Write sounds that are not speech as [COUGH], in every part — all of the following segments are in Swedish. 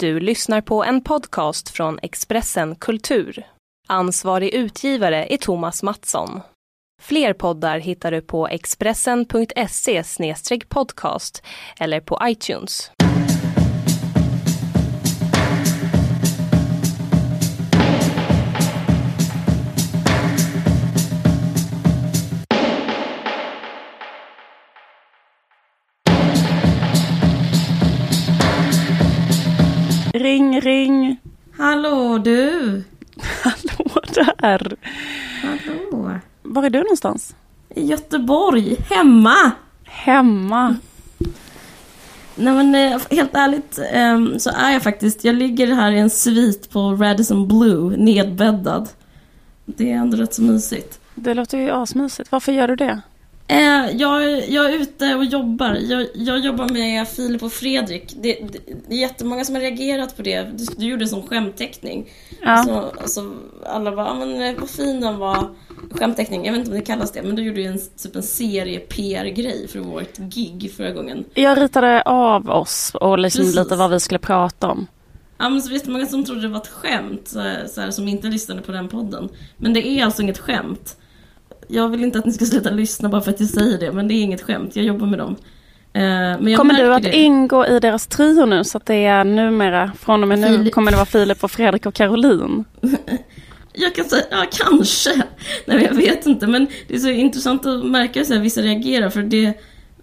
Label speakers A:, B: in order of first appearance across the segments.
A: Du lyssnar på en podcast från Expressen Kultur. Ansvarig utgivare är Thomas Mattsson. Fler poddar hittar du på expressen.se podcast eller på iTunes.
B: Ring, ring.
C: Hallå du! [LAUGHS]
B: Hallå där.
C: Hallå!
B: Var är du någonstans?
C: I Göteborg, hemma!
B: Hemma.
C: Nej men eh, helt ärligt eh, så är jag faktiskt, jag ligger här i en svit på Radisson Blue, nedbäddad. Det är ändå rätt så mysigt.
B: Det låter ju asmysigt. Varför gör du det?
C: Eh, jag, jag är ute och jobbar. Jag, jag jobbar med Filip och Fredrik. Det, det, det är jättemånga som har reagerat på det. Du, du gjorde en sån skämtteckning.
B: Ja.
C: Så, så alla bara, "Ah, men eh, vad fin den var. Skämtteckning, jag vet inte om det kallas det. Men du gjorde ju en, typ en serie PR-grej för vårt gig förra gången.
B: Jag ritade av oss och liksom
C: Precis.
B: lite vad vi skulle prata om.
C: Ja men så visst många som trodde det var ett skämt, så här, som inte lyssnade på den podden. Men det är alltså inget skämt. Jag vill inte att ni ska sluta lyssna bara för att jag säger det, men det är inget skämt. Jag jobbar med dem. Eh,
B: Kommer du att
C: det.
B: ingå i deras trio nu så att det är numera, från och med nu
C: Filip.
B: kommer det vara Filip och Fredrik och Caroline? [LAUGHS]
C: Jag kan säga, ja kanske. [LAUGHS] Nej jag vet inte, men det är så intressant att märka hur vissa reagerar för det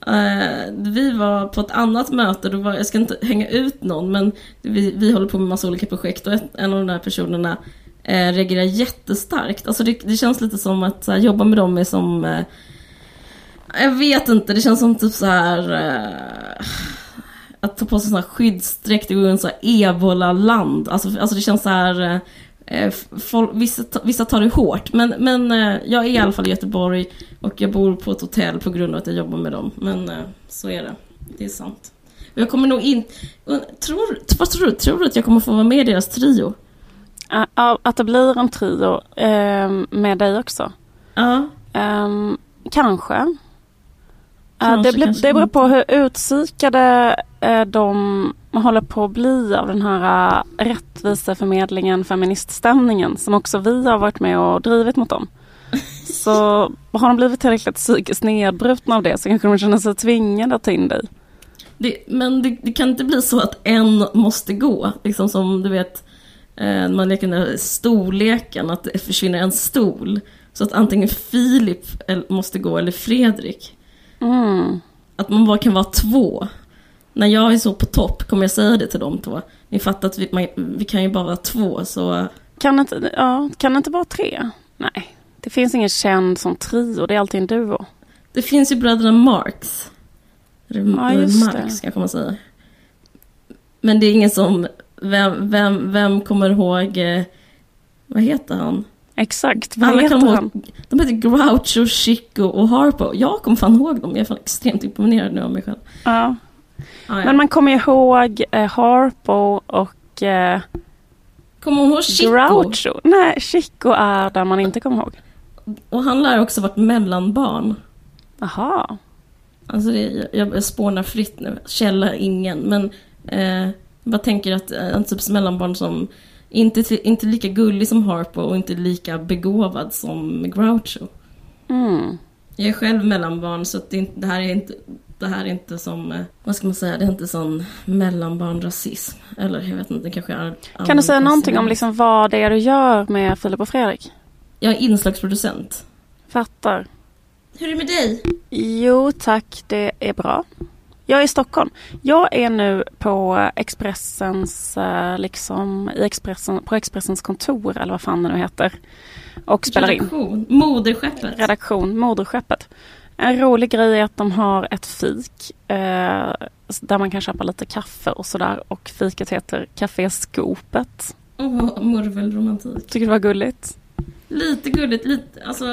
C: eh, vi var på ett annat möte, då var, jag ska inte hänga ut någon men vi, vi håller på med massa olika projekt och en av de där personerna eh, reagerar jättestarkt. Alltså det, det känns lite som att här, jobba med dem är som eh, jag vet inte, det känns som typ så här eh, att ta på sig såna här skyddsdräkt och gå i här ebola-land. Alltså, alltså det känns så här eh, eh folk, vissa, vissa tar det hårt. Men, men eh, jag är i alla fall i Göteborg och jag bor på ett hotell på grund av att jag jobbar med dem. Men eh, så är det. Det är sant. Jag kommer nog in... Tror, vad tror du? Tror du att jag kommer få vara med i deras trio?
B: Att det blir en trio eh, med dig också?
C: Ja.
B: Ehm, kanske.
C: Kanske,
B: det, blir,
C: kanske
B: det beror på hur utsikade de håller på att bli av den här rättviseförmedlingen, feministstämningen som också vi har varit med och drivit mot dem. [LAUGHS] Så har de blivit tillräckligt psykiskt nedbrutna av det så kanske de känner sig tvingade att ta in dig.
C: Det, men det, det kan inte bli så att en måste gå. Liksom som du vet, man leker den där storleken, att det försvinner en stol. Så att antingen Filip måste gå eller Fredrik.
B: Mm.
C: Att man bara kan vara två. När jag är så på topp kommer jag säga det till de två. Ni fattar att vi, man, vi kan ju bara vara två så...
B: Kan, det inte, ja, kan det inte vara tre? Nej, det finns ingen känd som trio, det är alltid en duo.
C: Det finns ju bröderna Marx. Eller,
B: Ja,
C: Marx
B: det.
C: kanske man säger. Men det är ingen som... Vem, vem, vem kommer ihåg... Eh, vad heter han?
B: Exakt, vad
C: Alla
B: heter
C: kommer
B: han?
C: ihåg, de heter Groucho, Chico och Harpo. Jag kommer fan ihåg dem. Jag är fan extremt imponerad nu av mig själv.
B: Ja.
C: Ah, ja.
B: Men man kommer ihåg eh, Harpo och eh,
C: kommer hon ihåg Chico?
B: Groucho. Nej, Chico är där man inte kommer ihåg.
C: Och han lär också varit mellanbarn.
B: Jaha.
C: Alltså det, jag, jag spånar fritt nu. Källa ingen. Men eh, bara tänker att eh, en typ mellanbarn som inte, inte lika gullig som Harpo och inte lika begåvad som Groucho.
B: Mm.
C: Jag är själv mellanbarn så det, det här är inte det här är inte som, eh, vad ska man säga, det är inte sån mellanbarnrasism. Eller jag vet inte, det kanske är...
B: Kan du säga någonting om liksom vad det är du gör med Filip och Fredrik?
C: Jag är inslagsproducent.
B: Fattar.
C: Hur är det med dig?
B: Jo tack, det är bra. Jag är i Stockholm. Jag är nu på Expressens, eh, liksom, i Expressen, på Expressens kontor eller vad fan det nu heter. Och spelar in.
C: Redaktion. Moderskeppet.
B: redaktion, Moderskeppet. En rolig grej är att de har ett fik eh, där man kan köpa lite kaffe och sådär. Och fiket heter Café Skopet.
C: Åh, murvelromantik.
B: Tycker du det var gulligt?
C: Lite gulligt, lite, alltså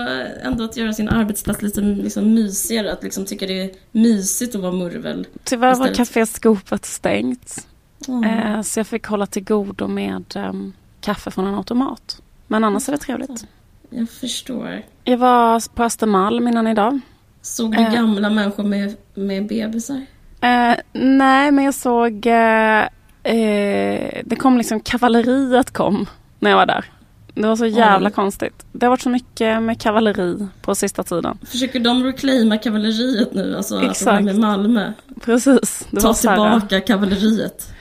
C: ändå att göra sin arbetsplats lite liksom, mysigare. Att liksom tycka det är mysigt att vara murvel.
B: Tyvärr var
C: Istället.
B: Café Skopet stängt.
C: Åh.
B: Eh, så jag fick hålla till godo med ehm, kaffe från en automat. Men annars är det trevligt.
C: Jag förstår.
B: Jag var på Östermalm innan idag.
C: Såg du
B: Eh.
C: gamla människor med, med bebisar?
B: Eh, nej, men jag såg eh, eh, det kom liksom kavalleriet kom när jag var där. Det var så jävla
C: Oj.
B: konstigt. Det har varit så mycket med kavalleri på sista tiden.
C: Försöker de reclaima kavalleriet nu? Alltså, alltså
B: Exakt.
C: med Malmö.
B: Precis. Det
C: Ta tillbaka kavalleriet.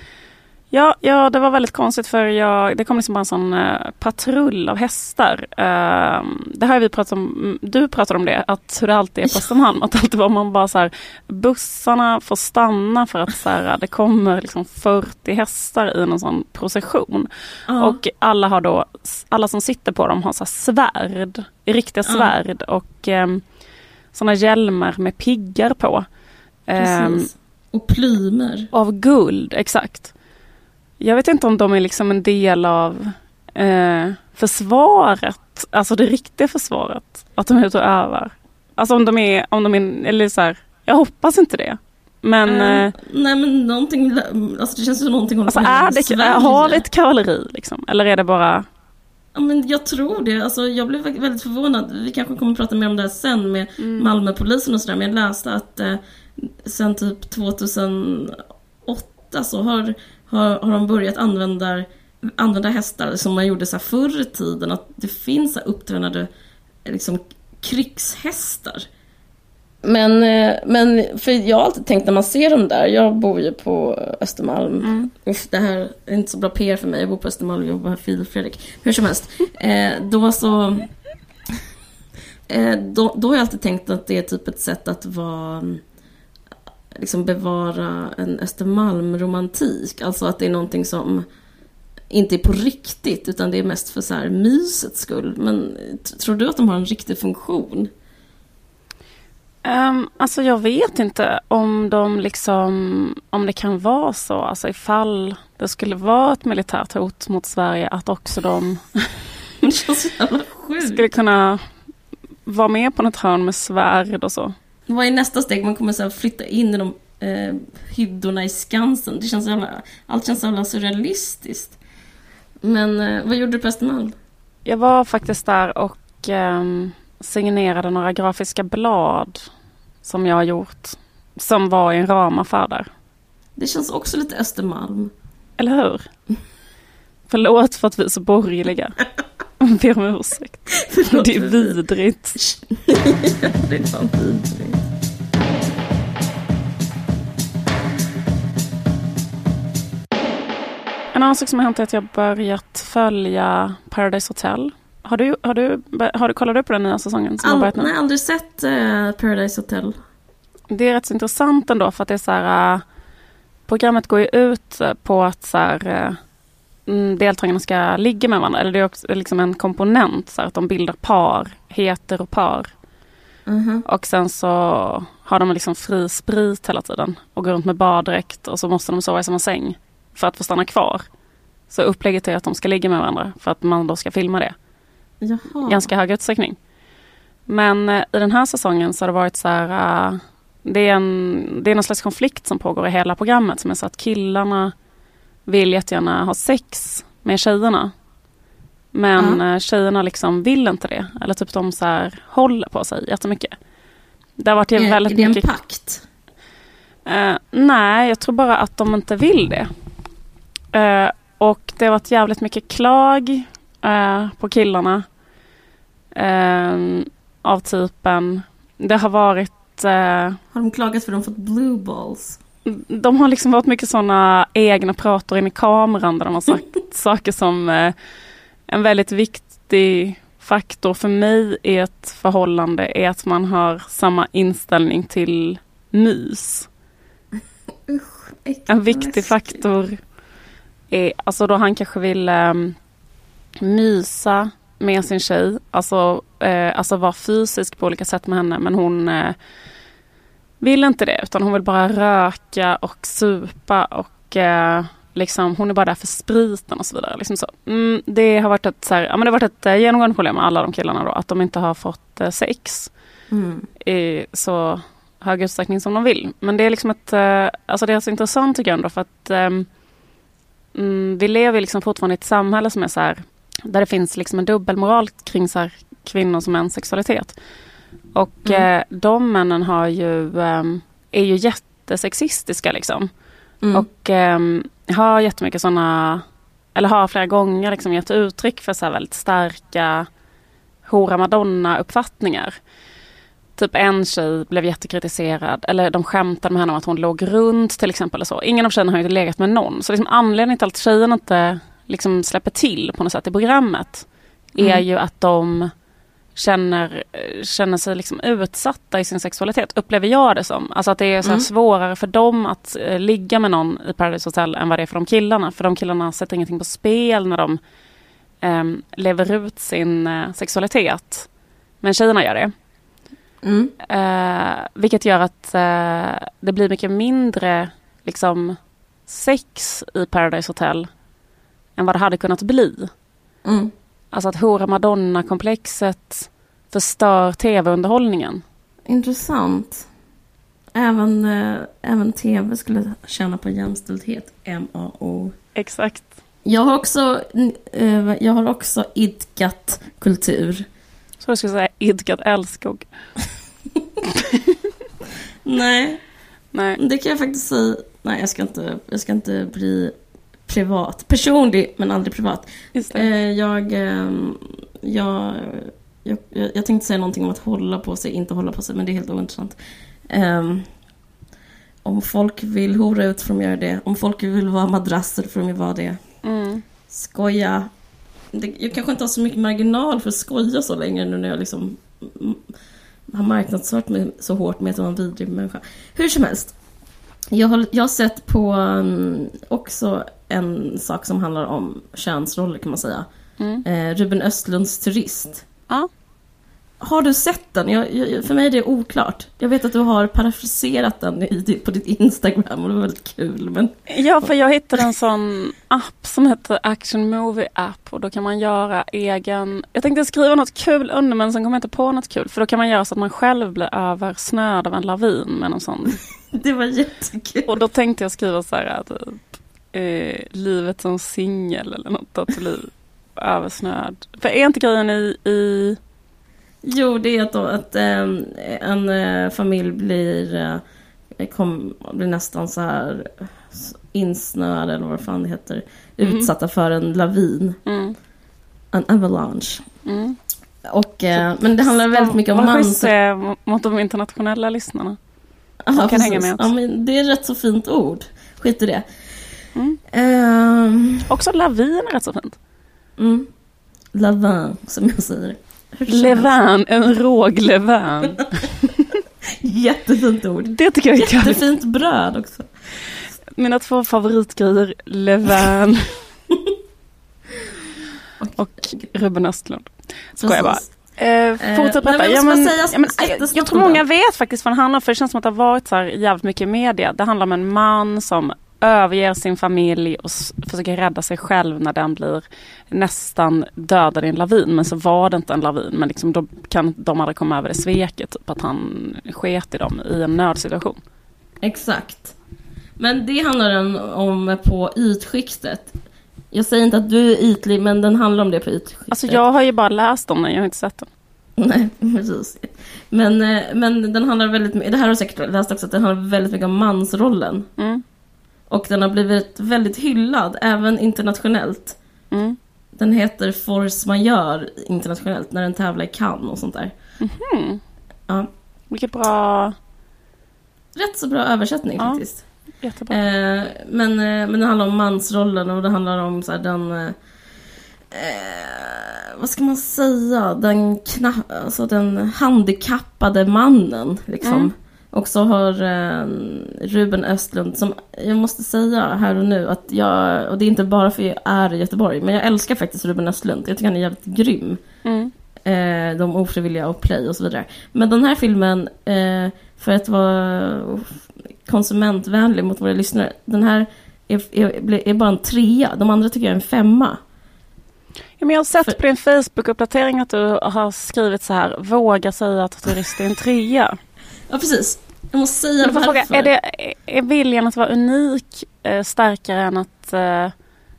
B: Ja, ja, det var väldigt konstigt för jag, det kom liksom bara en sån eh, patrull av hästar. Eh, det har vi pratat om, mm, du pratade om det, att hur det alltid är på [LAUGHS] Östermalm. Att alltid var man bara så här, bussarna får stanna för att så här, det kommer liksom 40 hästar i någon sån procession.
C: Ja.
B: Och alla har då, alla som sitter på dem har så svärd, riktiga svärd och um, såna hjälmar med piggar på. Ehm.
C: Och plymer.
B: av guld, exakt. Jag vet inte om de är liksom en del av eh, försvaret, alltså det riktiga försvaret. Att de är ute och övar. Alltså om de är, om de är, eller så här, jag hoppas inte det. Men
C: eh, nej men någonting, alltså det känns som någonting håller
B: alltså
C: på
B: är det,
C: Sverige.
B: har vi ett kavalleri liksom? Eller är det bara,
C: Ja men jag tror det, alltså jag blev väldigt förvånad. Vi kanske kommer att prata mer om det här sen med
B: Mm.
C: Malmöpolisen och sådär. Men jag läste att eh, sen typ 2008 så har, har, har de börjat använda, använda hästar som man gjorde så här förr i tiden. Att det finns så här upptränade liksom, krigshästar. Men, eh, men för jag har alltid tänkt när man ser dem där, jag bor ju på Östermalm.
B: Mm.
C: Usch, det här är inte så bra PR för mig, jag bor på Östermalm och jobbar Filip och Fredrik. Hur som helst, eh, då så... Eh, då, då har jag alltid tänkt att det är typ ett sätt att vara... Liksom bevara en Östermalm-romantik. Alltså att det är någonting som inte är på riktigt, utan det är mest för så här mysets skull. Men tror du att de har en riktig funktion?
B: Um, alltså jag vet inte om de liksom, om det kan vara så, alltså ifall det skulle vara ett militärt hot mot Sverige att också de [LAUGHS] skulle kunna vara med på något hörn med svärd och så.
C: Vad är nästa steg? Man kommer så flytta in i de eh, hyddorna i Skansen. Det känns jävla, allt känns så jävla surrealistiskt. Men eh, vad gjorde du på Östermalm?
B: Jag var faktiskt där och ehm, signerade några grafiska blad som jag har gjort. Som var i en ramaffär där.
C: Det känns också lite Östermalm.
B: Eller hur? [LAUGHS] Förlåt för att vi är så borgerliga. [LAUGHS] Ber om ursäkt.
C: Förlåt
B: Det är vidrigt. [LAUGHS]
C: det är fan vidrigt.
B: En annan sak som har hänt är att jag börjat följa Paradise Hotel. Har du, har du, har du kollat upp på den nya säsongen som har
C: All,
B: börjat nu?
C: nej, aldrig sett eh, Paradise Hotel.
B: Det är rätt så intressant ändå för att det är så här... äh, programmet går ju ut äh, på att så här, mm, deltagarna ska ligga med varandra. Eller det är också liksom en komponent så att de bildar par, heter och par.
C: Mhm.
B: Och sen så har de liksom fri sprit hela tiden och går runt med baddräkt och så måste de sova i samma säng för att få stanna kvar. Så upplägget är att de ska ligga med varandra för att man då ska filma det.
C: Jaha.
B: ganska hög utsträckning. Men eh, i den här säsongen så har det varit så här, eh, det, är en, det är någon slags konflikt som pågår i hela programmet som är så att killarna vill jättegärna ha sex med tjejerna. Men
C: Ja.
B: eh, tjejerna liksom vill inte det. Eller typ de så här håller på sig jättemycket. Det har varit
C: är,
B: väldigt
C: är det en
B: mycket...
C: pakt?
B: Eh, nej, jag tror bara att de inte vill det. Eh, och det har varit jävligt mycket klag eh, på killarna. Eh, av typen, det har varit, eh,
C: Har de klagat för att de fått blue balls?
B: De har liksom varit mycket sådana egna prator in i kameran där de har sagt [LAUGHS] saker som eh, en väldigt viktig faktor för mig i ett förhållande är att man har samma inställning till mys. [LAUGHS] En viktig faktor är, alltså då han kanske vill um, mysa med sin tjej, alltså, eh, alltså vara fysisk på olika sätt med henne, men hon eh, vill inte det, utan hon vill bara röka och supa och eh, liksom, hon är bara där för spriten och så vidare. Liksom så. Mm, det har varit ett, så här, ja, men det har varit ett eh, genomgående problem med alla de killarna då, att de inte har fått eh, sex
C: Mm.
B: i så hög utsträckning som de vill. Men det är liksom ett, eh, alltså det är så intressant tycker jag ändå för att ehm, mm, vi lever liksom fortfarande i ett samhälle som är så här, där det finns liksom en dubbelmoral kring så här, kvinnors och mäns sexualitet. Och
C: Mm.
B: eh, de männen har ju, ehm, är ju jättesexistiska liksom.
C: Mm.
B: Och jag har jättemycket sådana, eller har flera gånger liksom gett uttryck för så väldigt starka hora madonna-uppfattningar. Typ en tjej blev jättekritiserad, eller de skämtade med henne om att hon låg runt till exempel. Och så. Ingen av tjejerna har ju legat med någon. Så liksom anledningen till att tjejerna inte liksom släpper till på något sätt i programmet är
C: Mm.
B: ju att de känner, känner sig liksom utsatta i sin sexualitet, upplever jag det som. Alltså att det är så
C: Mm.
B: svårare för dem att eh, ligga med någon i Paradise Hotel än vad det är för de killarna. För de killarna sätter ingenting på spel när de em, lever ut sin eh, sexualitet. Men tjejerna gör det.
C: Mm.
B: Eh, vilket gör att eh, det blir mycket mindre liksom, sex i Paradise Hotel än vad det hade kunnat bli.
C: Mm.
B: Alltså att hora madonna-komplexet förstör tv-underhållningen.
C: Intressant. Även, eh, även tv skulle tjäna på jämställdhet. M-A-O.
B: Exakt.
C: Jag har också, eh, jag har också idkat kultur.
B: Så jag skulle säga idkat älskog. [LAUGHS]
C: Nej,
B: Nej.
C: det kan jag faktiskt säga. Nej, jag ska inte, jag ska inte bli privat. Personlig, men aldrig privat. Eh, jag, ehm, jag, jag, jag, jag tänkte säga någonting om att hålla på sig, inte hålla på sig, men det är helt ointressant. Ehm, om folk vill hora ut får de göra det. Om folk vill vara madrasser får de vara det.
B: Mm.
C: Skoja. Jag kanske inte har så mycket marginal för att skoja så länge nu när jag liksom har marknadsfört mig så hårt med att vara en vidrig människa. Hur som helst. Jag har, jag har sett på um, också en sak som handlar om könsroller kan man säga.
B: Mm.
C: Eh, Ruben Östlunds Turist.
B: Ja.
C: Har du sett den? Jag, jag, för mig är det oklart. Jag vet att du har parafraserat den i, på ditt Instagram och det var väldigt kul. Men...
B: ja, för jag hittade en sån app som heter Action Movie App och då kan man göra egen... Jag tänkte skriva något kul under men sen kom jag inte på något kul för då kan man göra så att man själv blir översnöad av en lavin med någon sån. [LAUGHS]
C: Det var jättekul.
B: Och då tänkte jag skriva så här typ eh, livet som singel eller något att bli översnöad. För är inte grejen i, i
C: Jo, det är att, då, att ehm, en eh, familj blir, eh, kom, blir nästan så här eh, insnöad eller vad fan det heter.
B: Mhm.
C: Utsatta för en lavin.
B: mm,
C: En avalanche.
B: mm.
C: Och, eh, men det handlar väldigt mycket om
B: det är mot- mot de internationella lyssnarna.
C: Ja,
B: kan
C: precis.
B: hänga med också.
C: Ja, men det är rätt så fint ord. Skit i det.
B: Mm.
C: Ehm,
B: Också lavin är rätt så fint.
C: mm. Lavin, som jag säger.
B: Levan, en råglevan. [LAUGHS]
C: Jättefint ord.
B: Det tycker jag är.
C: Jättefint bröd också.
B: Mina två favoritgrejer, Levan [LAUGHS] och Ruben Östlund. Skojar bara. Eh, fortsätt
C: nej,
B: berätta.
C: men
B: ja, men,
C: säga
B: ja, men,
C: jättesnabbt
B: jag tror många
C: den.
B: vet faktiskt vad det handlar om. För det känns som att det har varit så här jävligt mycket media. Det handlar om en man som överger sin familj och försöker rädda sig själv när den blir nästan dödad i en lavin. Men så var det inte en lavin. Men liksom, då kan de aldrig komma över det sveket. Typ, att han sket i dem i en nödsituation.
C: Exakt. Men det handlar den om på ytskiktet. Jag säger inte att du är ytlig, men den handlar om det på ytskiktet.
B: Alltså jag har ju bara läst om den, jag har inte sett den.
C: Nej, [LAUGHS] precis. Men, eh, men den handlar väldigt mycket, det här har du säkert läst också, att den handlar väldigt mycket om mansrollen.
B: Mm.
C: Och den har blivit väldigt hyllad, även internationellt.
B: Mm.
C: Den heter Force Majeure internationellt, när den tävlar i Cannes och sånt där.
B: Hmm.
C: Ja.
B: Vilket bra,
C: Rätt så bra översättning
B: Ja.
C: faktiskt.
B: Jättebra.
C: Eh, men, eh, men det handlar om mansrollen och det handlar om så här, den... Eh, eh, vad ska man säga? Den, kna, alltså den handikappade mannen. Liksom.
B: Mm.
C: Och så har eh, Ruben Östlund, som jag måste säga här och nu, att jag, och det är inte bara för att jag är i Göteborg, men jag älskar faktiskt Ruben Östlund. Jag tycker han är jävligt grym.
B: Mm.
C: Eh, de ofrivilliga och play och så vidare. Men den här filmen, eh, för att vara konsumentvänlig mot våra lyssnare, den här är, är, är bara en trea. De andra tycker jag är en femma.
B: Ja, men jag har sett
C: För-
B: på din Facebook-uppdatering att du har skrivit så här, våga säga att turist är en trea.
C: Ja, precis. Jag måste säga
B: Jag
C: varför.
B: fråga, är, det, är viljan att vara unik eh, starkare än att eh,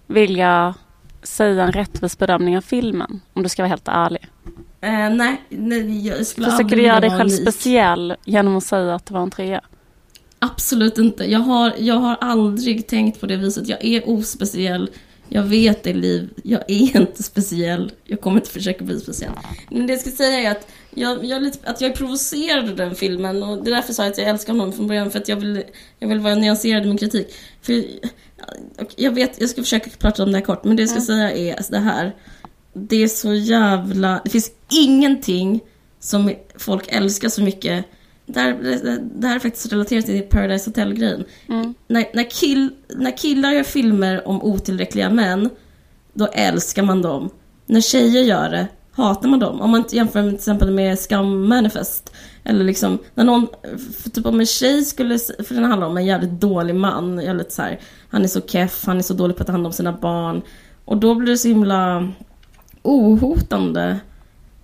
B: vilja säga en rättvis bedömning av filmen? Om du ska vara helt ärlig.
C: Eh, nej, nej, jag skulle
B: Försöker du göra dig själv
C: unik.
B: speciell genom att säga att det var en trea?
C: Absolut inte. Jag har, jag har aldrig tänkt på det viset. Jag är ospeciell. Jag vet det, Liv. Jag är [LAUGHS] inte speciell. Jag kommer inte försöka bli speciell. Men det jag ska säga är att jag, jag, är lite, att jag är provocerad av den filmen. Och det är därför sa jag att jag älskar honom från början. För att jag vill, jag vill vara nyanserad i min kritik. För jag vet, jag ska försöka prata om det här kort. Men det jag ska säga är det här. Det är så jävla... Det finns ingenting som folk älskar så mycket det här, det här är faktiskt relaterat till Paradise Hotel-grejen. Mm. När, när, kill, när killar gör filmer om otillräckliga män, då älskar man dem. När tjejer gör det, hatar man dem. Om man jämför med, till exempel med Scum Manifest. Eller liksom, när någon, för typ om en tjej skulle, för den handlar om en jävligt dålig man. Jävligt så här, han är så keff, han är så dålig på att ta hand om sina barn. Och då blir det så himla ohotande.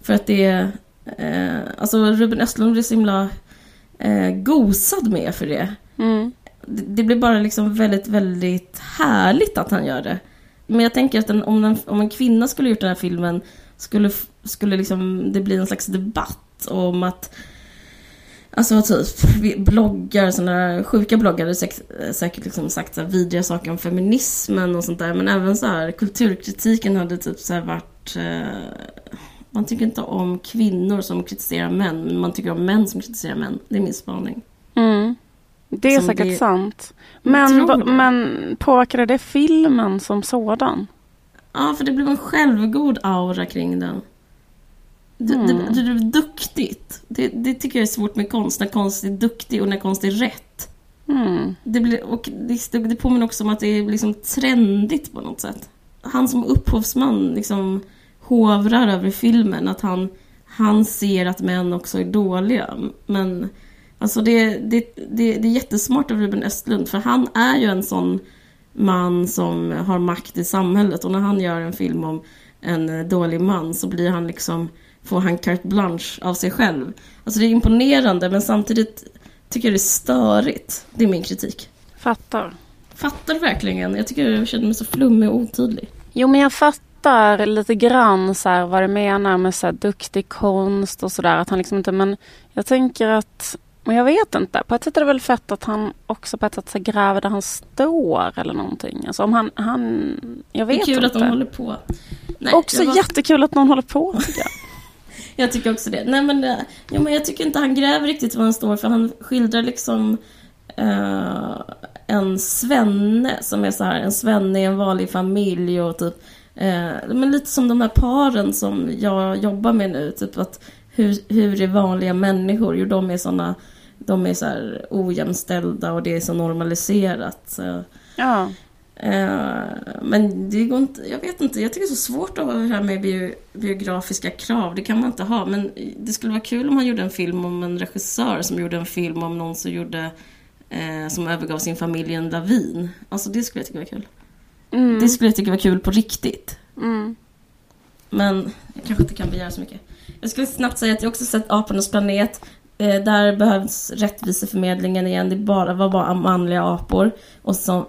C: För att det är, eh, alltså Ruben Östlund blir så himla eh, gosad med för det. Mm. det. Det blir bara liksom väldigt, väldigt härligt att han gör det. Men jag tänker att en, om, en, om en kvinna skulle gjort den här filmen skulle, skulle liksom det bli en slags debatt om att Alltså typ bloggar, sådana sjuka bloggare säkert, säkert liksom sagt så vidriga saker om feminismen och sånt där. Men även så här kulturkritiken hade typ så varit eh, man tycker inte om kvinnor som kritiserar män, men man tycker om män som kritiserar män. Det är min spaning.
B: Mm. Det är som säkert det... sant. Men, men påverkade det filmen som sådan?
C: Ja, för det blev en självgod aura kring den. Det, mm. det, det blev duktigt. Det, det, tycker jag är svårt med konst, när konst är duktig och när konst är rätt. Mm. Det, blir, och det, det påminner också om att det är liksom trendigt på något sätt. Han som upphovsman liksom hovrar över filmen. Att han, han ser att män också är dåliga. Men alltså det, det, det, det är jättesmart av Ruben Östlund. För han är ju en sån man som har makt i samhället. Och när han gör en film om en dålig man så blir han liksom får han carte blanche av sig själv. Alltså det är imponerande men samtidigt tycker jag det är störigt. Det är min kritik.
B: Fattar.
C: Fattar verkligen. Jag tycker jag känner mig så flummig och otydlig.
B: Jo men jag fattar fattar lite grann så här vad du menar med så här duktig konst och sådär. Att han liksom inte, men jag tänker att, men jag vet inte. På ett sätt är det väl fett att han också på ett sätt så gräver där han står eller någonting. Alltså om han, han jag vet inte.
C: Det är kul inte. att de håller på.
B: Nej, också var... jättekul att någon håller på [LAUGHS] tycker jag.
C: jag tycker också det. Nej men, ja, men jag tycker inte han gräver riktigt var han står för han skildrar liksom uh, en svenne som är så här, en svenne i en vanlig familj och typ Eh, men lite som de här paren som jag jobbar med nu. Typ att hur, hur är vanliga människor? Jo, de är såna de är så här ojämställda och det är så normaliserat. Så.
B: Ja.
C: Eh, men det går inte, jag vet inte, jag tycker det är så svårt att ha det här med bio, biografiska krav. Det kan man inte ha. Men det skulle vara kul om man gjorde en film om en regissör som gjorde en film om någon som gjorde eh, som övergav sin familj i en lavin. Alltså det skulle jag tycka var kul. Mm. Det skulle jag tycka var kul på riktigt.
B: Mm.
C: Men jag kanske inte kan begära så mycket. Jag skulle snabbt säga att jag också sett Apornas planet. Eh, där behövs rättviseförmedlingen igen. Det bara, var bara manliga apor. Och så,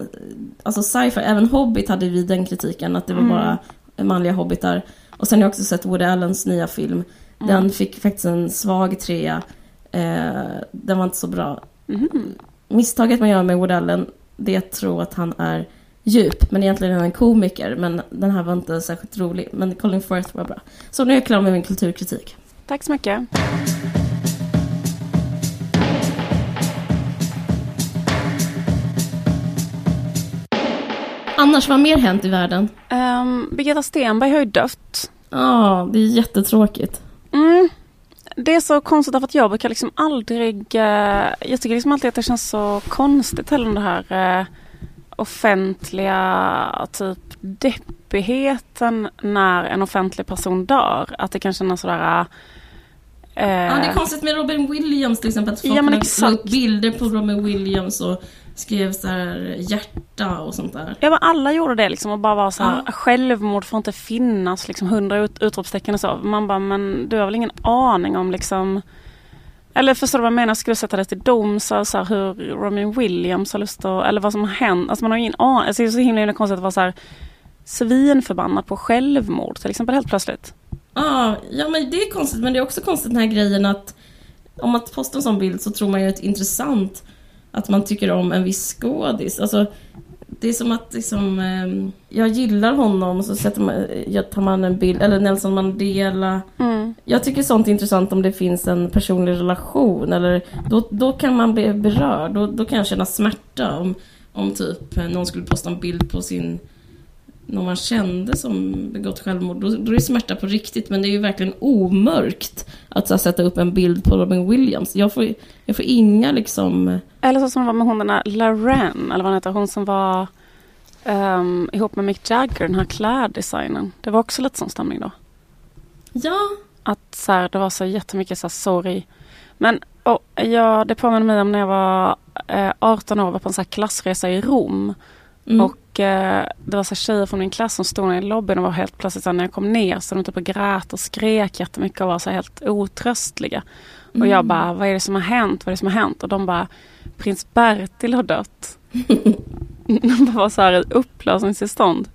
C: alltså sci-fi, även Hobbit hade vi den kritiken. Att det var mm. bara manliga hobbitar. Och sen har jag också sett Woody Allens nya film. Den mm. fick faktiskt en svag trea. Eh, den var inte så bra.
B: Mm.
C: Misstaget man gör med Woody Allen, det är att tro att han är djup, men egentligen är han en komiker. Men den här var inte särskilt rolig. Men Colin Firth var bra. Så nu är jag klar med min kulturkritik.
B: Tack så mycket.
C: Annars, vad mer hänt i världen?
B: Um, Birgitta Stenberg har ju dött.
C: Ja, oh, det är jättetråkigt.
B: Mm. Det är så konstigt därför att jag brukar liksom aldrig... Uh, jag tycker liksom alltid att det känns så konstigt heller det här uh, offentliga typ deppigheten när en offentlig person dör. Att det kan kännas sådär...
C: Eh... Ja, det är konstigt med Robin Williams till exempel. Att folk ja, la upp bilder på Robin Williams och skrev så här hjärta och sånt där.
B: Ja men alla gjorde det liksom och bara var så här, ja. självmord får inte finnas liksom hundra ut, utropstecken och så. Man bara men du har väl ingen aning om liksom eller förstår du vad jag menar? Skulle sätta det till dom så, så här, hur Robin Williams har lust att, eller vad som har hänt. Alltså man har ingen aning. Alltså, det är så himla, himla konstigt att vara så här svinförbannad på självmord till exempel helt plötsligt.
C: Ah, ja men det är konstigt men det är också konstigt den här grejen att om man postar en sån bild så tror man ju att det är intressant att man tycker om en viss skådis. Alltså, det är som att liksom, eh, jag gillar honom och så sätter man, jag tar man en bild, eller Nelson Mandela.
B: Mm.
C: Jag tycker sånt är intressant om det finns en personlig relation. Eller, då, då kan man bli berörd. Då, då kan jag känna smärta om, om typ någon skulle posta en bild på sin någon man kände som begått självmord, då, då är det smärta på riktigt. Men det är ju verkligen omörkt att här, sätta upp en bild på Robin Williams. Jag får, jag får inga liksom...
B: Eller så som det var med hon den här Laren, eller vad hon heter, hon som var um, ihop med Mick Jagger, den här kläddesignen. Det var också lite sån stämning då.
C: Ja.
B: Att så här, det var så jättemycket så här, sorg. Men oh, ja, det påminner mig om när jag var eh, 18 år och var på en så här klassresa i Rom.
C: Mm.
B: Och eh, det var så tjejer från min klass som stod i lobbyn och var helt plötsligt när jag kom ner så de typ och grät och skrek jättemycket och var så helt otröstliga. Och jag
C: Mm.
B: bara, vad är det som har hänt? Vad är det som har hänt? Och de bara, prins Bertil har dött. [LAUGHS] de bara var så här i upplösningstillstånd.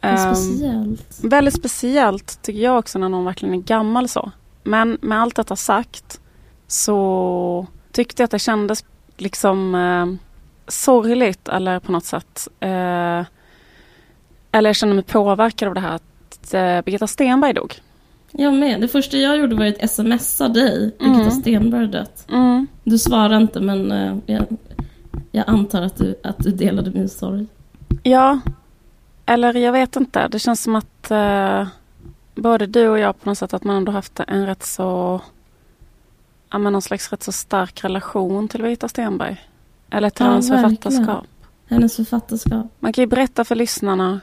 B: Ehm,
C: Speciellt.
B: Väldigt speciellt tycker jag också när någon verkligen är gammal så. Men med allt detta sagt så tyckte jag att det kändes liksom eh, sorgligt eller på något sätt. Eh, eller jag kände mig påverkad av det här att eh, Birgitta Stenberg dog.
C: Jag med. Det första jag gjorde var att smsa dig.
B: Mm.
C: Birgitta Stenberg har dött.
B: Mm.
C: Du svarade inte men eh, jag, jag antar att du, att du delade min sorg.
B: Ja, eller jag vet inte. Det känns som att eh, både du och jag på något sätt att man ändå haft en rätt så ja, men någon slags rätt så stark relation till Birgitta Stenberg. Eller till
C: Ja, verkligen.
B: författarskap.
C: Hennes författarskap.
B: Man kan ju berätta för lyssnarna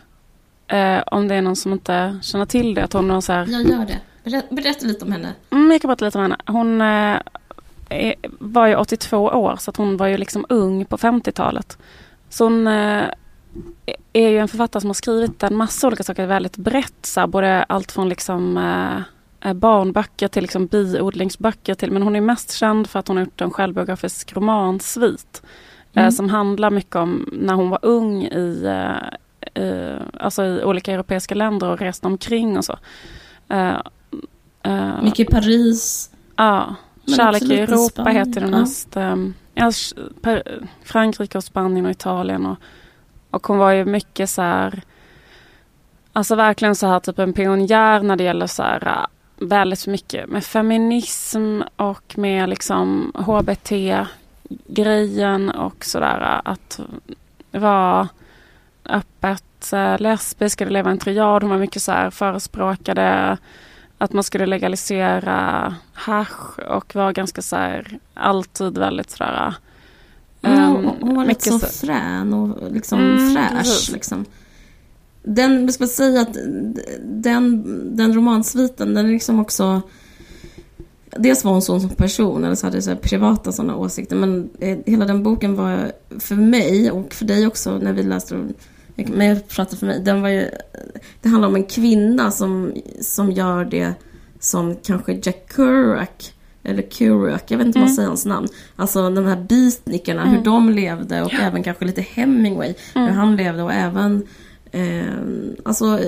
B: eh, om det är någon som inte känner till det. Att hon har så här,
C: Jag gör det. Berätta, berätta lite om henne.
B: mm, jag kan berätta lite om henne. Hon eh, var ju 82 år så att hon var ju liksom ung på 50-talet. Så hon eh, är ju en författare som har skrivit en massa olika saker väldigt brett. Så här, både allt från liksom eh, barnböcker till liksom biodlingsböcker. Till, men hon är mest känd för att hon har gjort en självbiografisk romansvit. Eh,
C: Mm.
B: som handlar mycket om när hon var ung i, eh, eh, alltså i olika europeiska länder och reste omkring och så. Eh, eh,
C: Mycket Paris.
B: Ja,
C: Men
B: Kärlek i Europa
C: Spanien,
B: heter den mest. ja, Per- Frankrike och Spanien och Italien. Och, och hon var ju mycket så här, alltså verkligen så här typ en pionjär när det gäller så här väldigt mycket med feminism och med liksom HBT-grejen och sådär att vara öppet äh, lesbisk eller leva en triad. Hon var mycket så här förespråkade att man skulle legalisera hasch och var ganska så här alltid väldigt sådär ehm,
C: hon- hon var
B: mycket
C: så
B: så-
C: frän och liksom
B: Mm,
C: fräsch. Liksom. Den, ska säga att den, den romansviten, den är liksom också... Dels var hon så som person, eller så hade jag så privata sådana åsikter. Men eh, hela den boken var för mig, och för dig också, när vi läste den. Men jag pratar för mig. Den var ju, det handlar om en kvinna som, som gör det som kanske Jack Kerouac eller Kerouac, jag vet inte
B: Mm.
C: säger hans namn. Alltså de här beatnikerna, hur
B: Mm.
C: de levde och även kanske lite Hemingway, hur
B: Mm.
C: han levde och även eh, alltså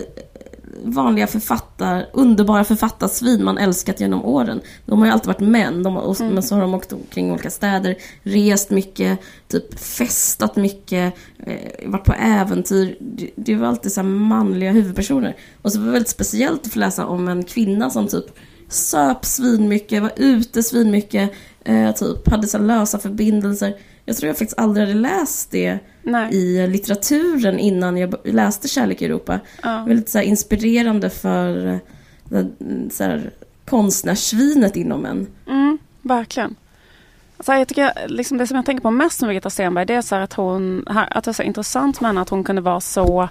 C: vanliga författar, underbara författarsvin man älskat genom åren. De har ju alltid varit män, de, och,
B: Mm.
C: men så har de åkt omkring olika städer, rest mycket, typ festat mycket, eh, varit på äventyr. Det, det var alltid så här manliga huvudpersoner. Och så var det väldigt speciellt att få läsa om en kvinna som typ söp svinmycket, var ute svinmycket, eh, typ hade så lösa förbindelser. Jag tror jag faktiskt aldrig hade läst det
B: Nej.
C: i litteraturen innan jag läste Kärlek i Europa.
B: Ja.
C: Väldigt så här inspirerande för eh, så här, konstnärssvinet inom en.
B: Mm, verkligen. Alltså jag tycker, liksom det som jag tänker på mest med Birgitta Stenberg det är så här att hon, här- att det är så intressant med henne att hon kunde vara så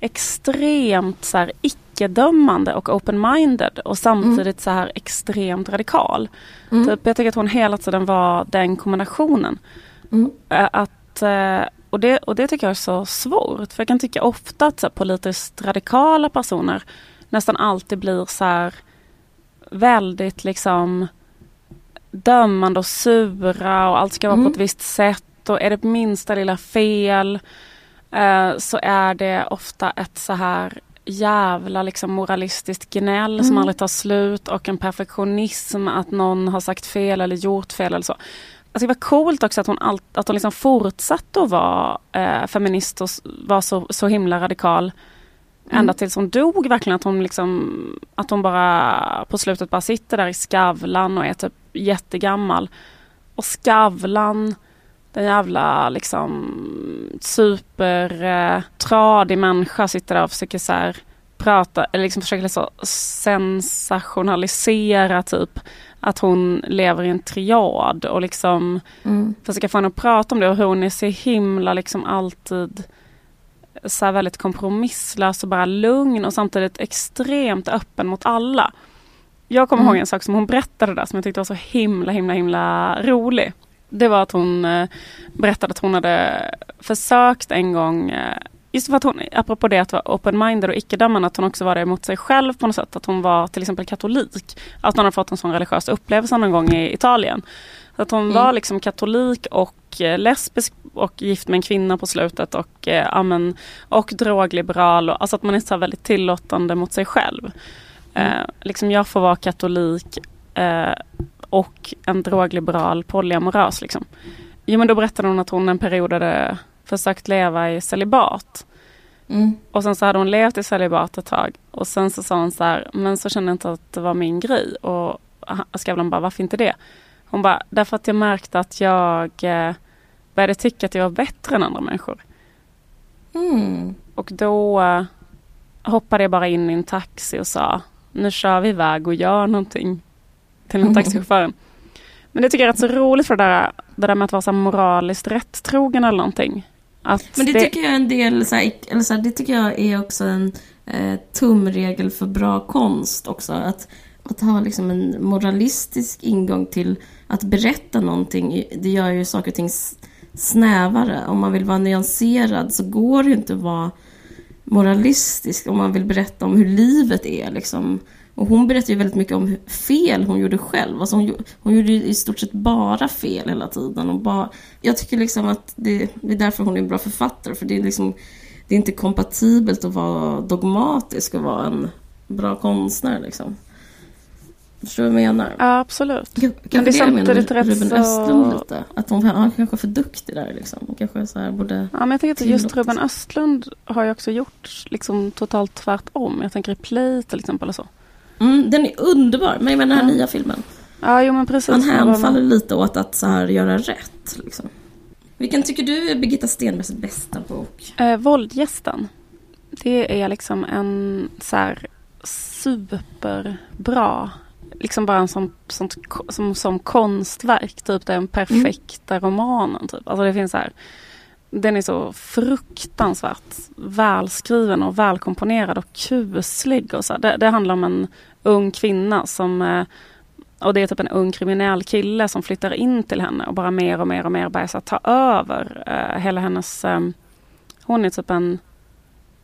B: extremt så här icke-dömande och open-minded och samtidigt så här extremt radikal.
C: Mm.
B: Typ, jag tycker att hon hela tiden var den kombinationen.
C: Mm.
B: Eh, Att, eh, och, det, och det tycker jag är så svårt. För jag kan tycka ofta att så här, politiskt radikala personer nästan alltid blir så här väldigt liksom dömande och sura och allt ska vara
C: Mm.
B: på ett visst sätt. Och är det minsta lilla fel eh, så är det ofta ett så här jävla liksom moralistiskt gnäll som
C: Mm.
B: aldrig tar slut och en perfektionism att någon har sagt fel eller gjort fel eller så. Alltså det var coolt också att hon, all, att hon liksom fortsatte att vara eh, feminist och var så, så himla radikal. Mm. Ända tills hon dog verkligen. Att hon, liksom, att hon bara på slutet bara sitter där i Skavlan och är typ jättegammal. Och Skavlan, den jävla liksom supertradig eh, människa sitter där och försöker så här, prata, eller liksom försöker så sensationalisera typ att hon lever i en triad och liksom mm. försöka få henne att prata om det och hur hon är så himla liksom alltid så väldigt kompromisslös och bara lugn och samtidigt extremt öppen mot alla. Jag kommer mm. ihåg en sak som hon berättade där som jag tyckte var så himla himla himla rolig. Det var att hon eh, berättade att hon hade försökt en gång eh, Just för att hon, apropå det att vara open-minded och icke-dömande, att hon också var det mot sig själv på något sätt. Att hon var till exempel katolik. Att hon har fått en sån religiös upplevelse någon gång i Italien. Att hon mm. var liksom katolik och eh, lesbisk och gift med en kvinna på slutet och, eh, amen, och drogliberal. Och, alltså att man är så väldigt tillåtande mot sig själv. Mm. Eh, liksom jag får vara katolik eh, och en drogliberal polyamorös. Liksom. Jo men då berättade hon att hon en period hade försökt leva i celibat. Mm. Och sen så hade hon levt i celibat ett tag. Och sen så sa hon så här, men så kände jag inte att det var min grej. Och Skavlan bara, varför inte det? Hon bara, därför att jag märkte att jag eh, började tycka att jag var bättre än andra människor. Mm. Och då eh, hoppade jag bara in i en taxi och sa, nu kör vi iväg och gör någonting till den taxichauffören. Men det tycker jag är rätt så roligt för det där, det där med att vara så moraliskt rättrogen eller någonting.
C: Men det, det, tycker jag är en del, så här, eller så här, det tycker jag är också en eh, tumregel för bra konst också. Att, att ha liksom en moralistisk ingång till att berätta någonting, det gör ju saker och ting snävare. Om man vill vara nyanserad så går det inte att vara moralistisk om man vill berätta om hur livet är. Liksom. Och hon berättar ju väldigt mycket om fel hon gjorde själv. Alltså hon, hon gjorde i stort sett bara fel hela tiden. Och bara, jag tycker liksom att det, det är därför hon är en bra författare. För det är, liksom, det är inte kompatibelt att vara dogmatisk och vara en bra konstnär. Liksom. Förstår du vad jag menar?
B: Ja, absolut.
C: Kanske det är samtidigt rätt Ruben så... Östlund lite. Att hon, han kanske är för duktig där liksom. Hon kanske så här borde...
B: Ja, men jag tänker att just Ruben Östlund har ju också gjort liksom totalt tvärtom. Jag tänker i Play till exempel och så.
C: Mm, den är underbar, men med den här nya filmen.
B: Ja, jo men precis.
C: Han hänfaller lite åt att så här göra rätt. Liksom. Vilken tycker du är Birgitta Stenbergs bästa bok?
B: Eh, Våldgästen. Det är liksom en så här superbra liksom bara en som, som, som, som konstverk. Typ den perfekta mm. romanen. Typ. Alltså det finns så här, den är så fruktansvärt välskriven och välkomponerad och kuslig. Och så det, det, handlar om en ung kvinna som eh, och det är typ en ung kriminell kille som flyttar in till henne och bara mer och mer och mer börjar så ta över uh, hela hennes... Um, hon är typ en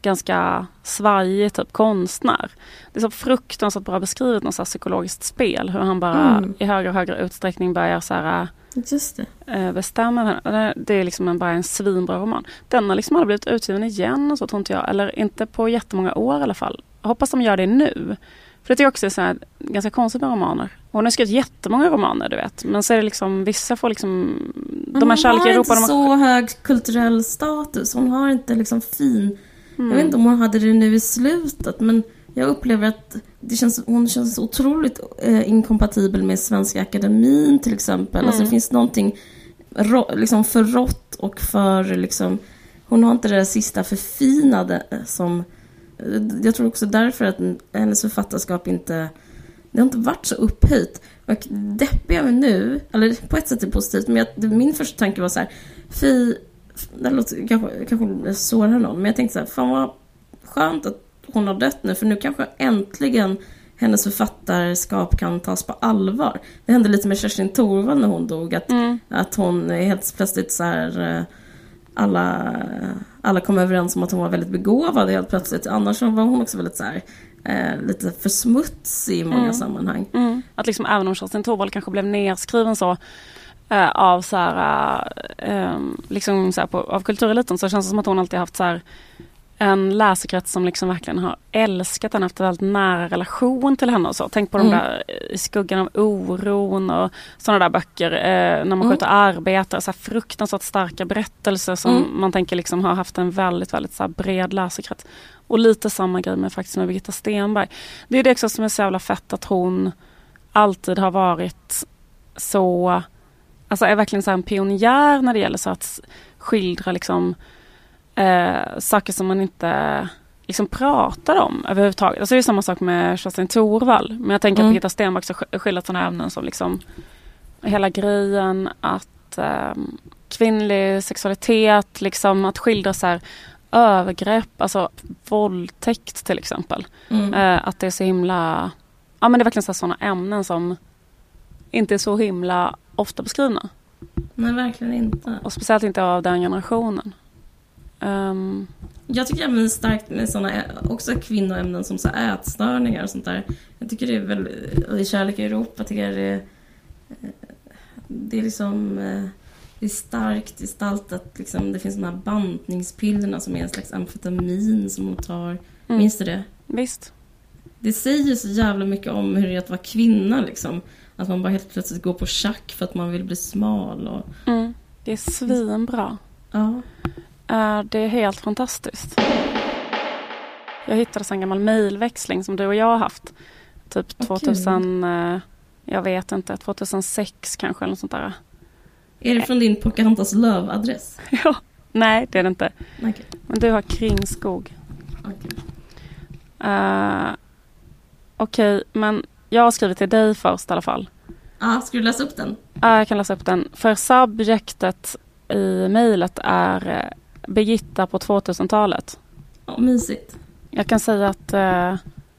B: ganska svajig typ konstnär. Det är så fruktansvärt bra beskrivet, något så psykologiskt spel. Hur han bara mm. i högre och högre utsträckning börjar så här,
C: Just det.
B: Eh, bestämma. Det är liksom en, bara en svinbra roman. Den har liksom aldrig blivit utgiven igen och så tror inte jag. Eller inte på jättemånga år i alla fall. Jag hoppas de gör det nu. För det tycker jag också är så här, ganska konstigt med romaner. Hon har skrivit jättemånga romaner du vet. Men så är det liksom, vissa får liksom...
C: De här Kärlek i Europa... Hon har inte så hög kulturell status. Hon har inte liksom fin Mm. Jag vet inte om hon hade det nu i slutet, men jag upplever att det känns, hon känns otroligt eh, inkompatibel med Svenska Akademin till exempel. Mm. Alltså det finns någonting ro, liksom för rått och för liksom... Hon har inte det där sista förfinade eh, som... Eh, jag tror också därför att hennes författarskap inte... Det har inte varit så upphöjt. Och deppig jag nu, eller på ett sätt är det positivt, men jag, min första tanke var så här, fy det låter kanske, kanske sårar någon, men jag tänkte så här, fan vad skönt att hon har dött nu, för nu kanske äntligen hennes författarskap kan tas på allvar. Det hände lite med Kerstin Thorvald när hon dog, att, mm. att hon helt plötsligt så här, eh, alla, alla kom överens om att hon var väldigt begåvad helt plötsligt. Annars var hon också väldigt så här, eh, lite för smutsig i många mm. sammanhang.
B: Mm. Att liksom även om Kerstin Thorvald kanske blev nedskriven så eh, av så här, eh, liksom så här på, av kultureliten så känns det som att hon alltid haft så här, en läsekrets som liksom verkligen har älskat henne, haft en väldigt nära relation till henne och så. Tänk på mm. de där I skuggan av oron och sådana där böcker eh, när man går ut och arbetar. Så här fruktansvärt starka berättelser som mm. man tänker liksom har haft en väldigt, väldigt så bred läsekrets. Och lite samma grej med faktiskt med Birgitta Stenberg. Det är det också som är så jävla fett att hon alltid har varit så, alltså är verkligen så en pionjär när det gäller så att skildra liksom eh, saker som man inte liksom pratar om överhuvudtaget. Alltså det är samma sak med Kerstin Thorvall. Men jag tänker mm. att Birgitta Stenmark har skildrat sådana ämnen som liksom hela grejen att eh, kvinnlig sexualitet, liksom att skildra så här, övergrepp, alltså våldtäkt till exempel. Mm. Eh, att det är så himla, ja men det är verkligen sådana ämnen som inte är så himla ofta beskrivna.
C: Nej, verkligen inte.
B: Och speciellt inte av den generationen. Um,
C: jag tycker även starkt med sådana också kvinnoämnen som så ätstörningar och sånt där. Jag tycker det är väl, i Kärlek i Europa tycker jag det är, det är liksom eh, det är starkt gestaltat. Liksom, det finns de här bantningspillerna som är en slags amfetamin som hon tar. Mm. Minns du det?
B: Visst.
C: Det säger så jävla mycket om hur det är att vara kvinna. Liksom. Att man bara helt plötsligt går på schack för att man vill bli smal. Och...
B: Mm. Det är svinbra.
C: Ja.
B: Uh, det är helt fantastiskt. Jag hittade en gammal mejlväxling som du och jag har haft. Typ oh, 2000, uh, jag vet inte, 2006 kanske eller något sånt där.
C: Är det från din Pocahontas Love-adress? [LAUGHS]
B: ja, nej det är det inte.
C: Okay.
B: Men du har Kringskog.
C: Okej, okay.
B: uh, okay, men jag har skrivit till dig först i alla fall.
C: Ja, ska du läsa upp den?
B: Ja, jag kan läsa upp den. För subjektet i mejlet är Birgitta på 2000-talet.
C: Ja, mysigt.
B: Jag kan säga att eh,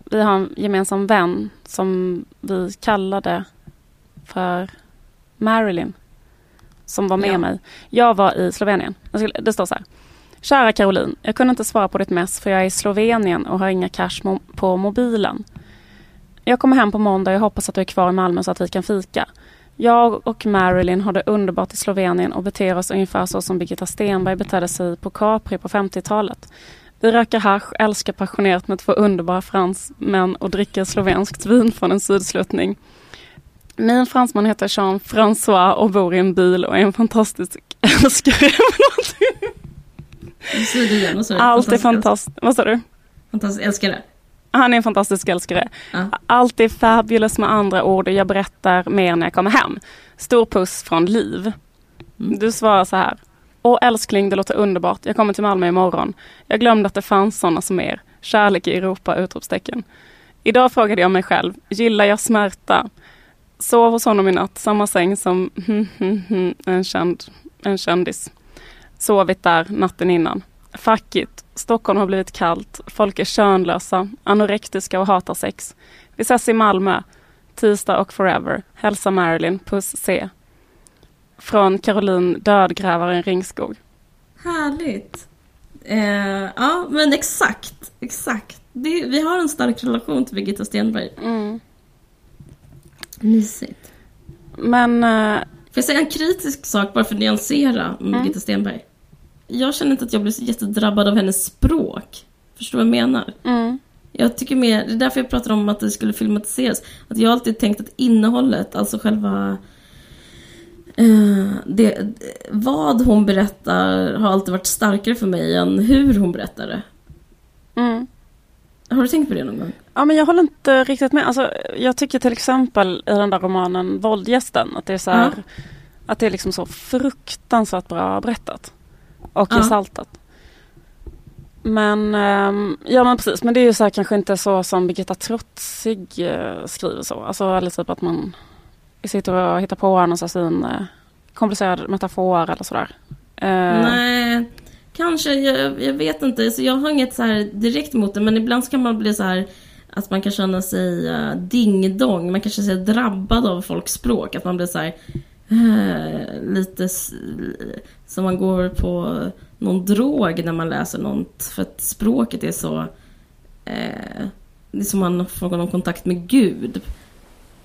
B: vi har en gemensam vän som vi kallade för Marilyn. Som var med ja. mig. Jag var i Slovenien. Det står så här. Kära Caroline, jag kunde inte svara på ditt mess för jag är i Slovenien och har inga cash mo på mobilen. Jag kommer hem på måndag och jag hoppas att du är kvar i Malmö så att vi kan fika. Jag och Marilyn har det underbart i Slovenien och beter oss ungefär så som Birgitta Stenberg betedde sig på Capri på 50-talet. Vi röker hash, älskar passionerat med två underbara fransmän och dricker slovenskt vin från en sydsluttning. Min fransman heter Jean-François och bor i en bil och är en fantastisk älskare. Allt är fantastiskt. Vad sa du?
C: Fantastisk älskare.
B: Han är en fantastisk älskare. Ja. Allt är fabulous med andra ord och jag berättar mer när jag kommer hem. Stor puss från Liv. Mm. Du svarar så här. Åh älskling, det låter underbart. Jag kommer till Malmö imorgon. Jag glömde att det fanns sådana som er. Kärlek i Europa! Utropstecken. Idag frågade jag mig själv, gillar jag smärta? Sov hos honom i natt, samma säng som en, känd, en kändis. Sovit där natten innan. Fuck it. Stockholm har blivit kallt. Folk är könlösa, anorektiska och hatar sex. Vi ses i Malmö. Tisdag och forever. Hälsa Marilyn. Puss C. Från Caroline Dödgrävaren Ringskog.
C: Härligt. Eh, ja, men exakt. Exakt. Det, vi har en stark relation till Birgitta Stenberg.
B: Mm.
C: Mysigt.
B: Men... Eh,
C: Får jag säga en kritisk sak bara för att nyansera mm. Birgitta Stenberg? Jag känner inte att jag blir så jättedrabbad av hennes språk. Förstår du vad jag menar?
B: Mm.
C: Jag tycker mer, det är därför jag pratar om att det skulle filmatiseras. Att jag alltid tänkt att innehållet, alltså själva... Eh, det, vad hon berättar har alltid varit starkare för mig än hur hon berättar det.
B: Mm.
C: Har du tänkt på det någon gång?
B: Ja, men jag håller inte riktigt med. Alltså, jag tycker till exempel i den där romanen Våldgästen, att det är så här, ja. Att det är liksom så fruktansvärt bra berättat och ja. gestaltat. Men, um, ja men precis, men det är ju så här, kanske inte så som Birgitta Trotzig uh, skriver så. Alltså eller typ att man sitter och hittar på någon slags uh, komplicerad metafor eller sådär.
C: Uh, Nej, kanske, jag, jag vet inte. Så jag har inget så här direkt emot det, men ibland kan man bli så här att man kan känna sig uh, dingdong, man kanske sig drabbad av folks språk. Att man blir så här, Eh, lite som man går på någon drog när man läser något. För att språket är så... Eh, det är som man får någon kontakt med Gud.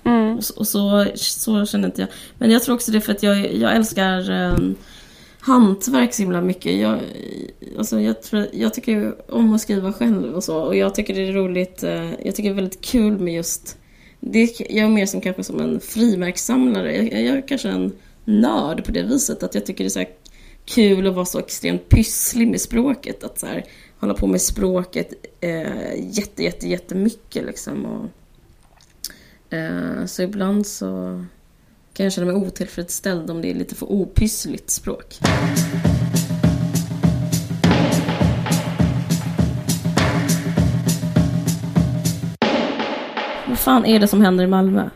B: Mm.
C: Och, och, så, så känner inte jag. Men jag tror också det är för att jag, jag älskar... Eh, hantverk så himla mycket. Jag, alltså jag, tror, jag tycker om att skriva själv och så. Och jag tycker det är roligt. eh, Jag tycker det är väldigt kul med just... Det, jag är mer som kanske som en frimärkssamlare. Jag, jag är kanske en nörd på det viset. Att jag tycker det är så här kul att vara så extremt pysslig med språket. Att så här, hålla på med språket eh, jätte, jätte, jättemycket liksom. Och, eh, så ibland så kan jag känna mig otillfredsställd om det är lite för opyssligt språk. Vad fan är det som händer i Malmö?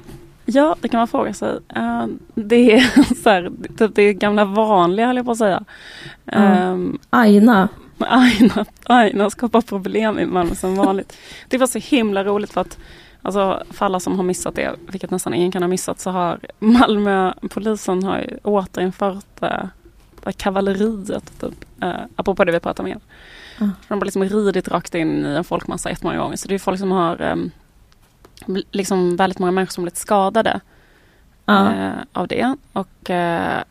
B: Ja, det kan man fråga sig. Eh, det är [LAUGHS] så här, typ det gamla vanliga höll jag på att säga.
C: Mm. Aina.
B: Aina, Aina skapar problem i Malmö som vanligt. Det var så himla roligt för att Alltså för alla som har missat det, vilket nästan ingen kan ha missat, så har Malmöpolisen har ju återinfört eh, kavalleriet, typ, eh, apropå det vi pratade om Mm. De har liksom ridit rakt in i en folkmassa jättemånga gånger. Så det är folk som har eh, liksom väldigt många människor som blivit skadade
C: Ja.
B: eh, av det. Och eh,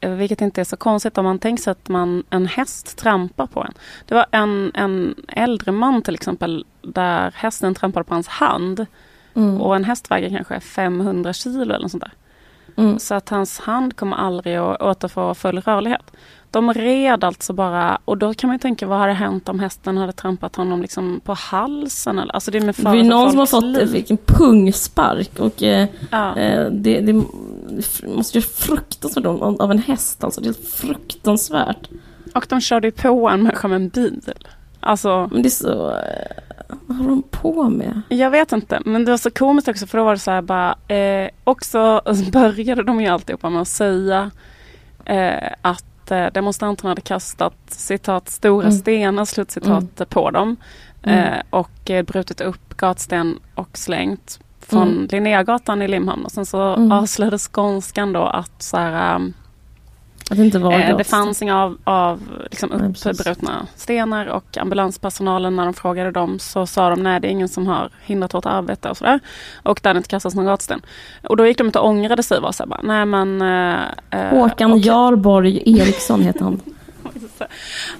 B: vilket inte är så konstigt om man tänker sig att man, en häst trampar på en. Det var en, en äldre man till exempel där hästen trampade på hans hand.
C: Mm.
B: Och en häst väger kanske 500 kilo eller något sånt där.
C: Mm.
B: Så att hans hand kommer aldrig att återfå full rörlighet. De red alltså bara, och då kan man ju tänka vad hade hänt om hästen hade trampat honom liksom på halsen? Eller? Alltså det är med
C: Det är någon som har fått
B: liv.
C: en pungspark och eh,
B: Ja.
C: eh, det, det måste ju fruktansvärt ont av en häst alltså. Det är fruktansvärt.
B: Och de körde ju på en människa med en bil. Alltså,
C: Men det är så... Eh, vad håller de på med?
B: jag vet inte, men det var så komiskt också för då var det så här bara, eh, också började de ju alltihopa med att säga eh, att eh, demonstranterna hade kastat citat stora
C: Mm.
B: stenar slutcitat på dem
C: Mm.
B: eh, och eh, brutit upp gatsten och slängt från
C: Mm.
B: Linnégatan i Limhamn och sen så
C: Mm.
B: avslöjade skånskan då att så här, um,
C: det
B: det fanns inga av, av liksom uppbrutna stenar och ambulanspersonalen när de frågade dem så sa de nej det är ingen som har hindrat vårt arbete och sådär. Och där det inte kastas någon gatsten. Och då gick de inte och ångrade sig var så bara, nej men... eh, eh,
C: Håkan
B: okej.
C: Jarborg Eriksson heter han. [LAUGHS]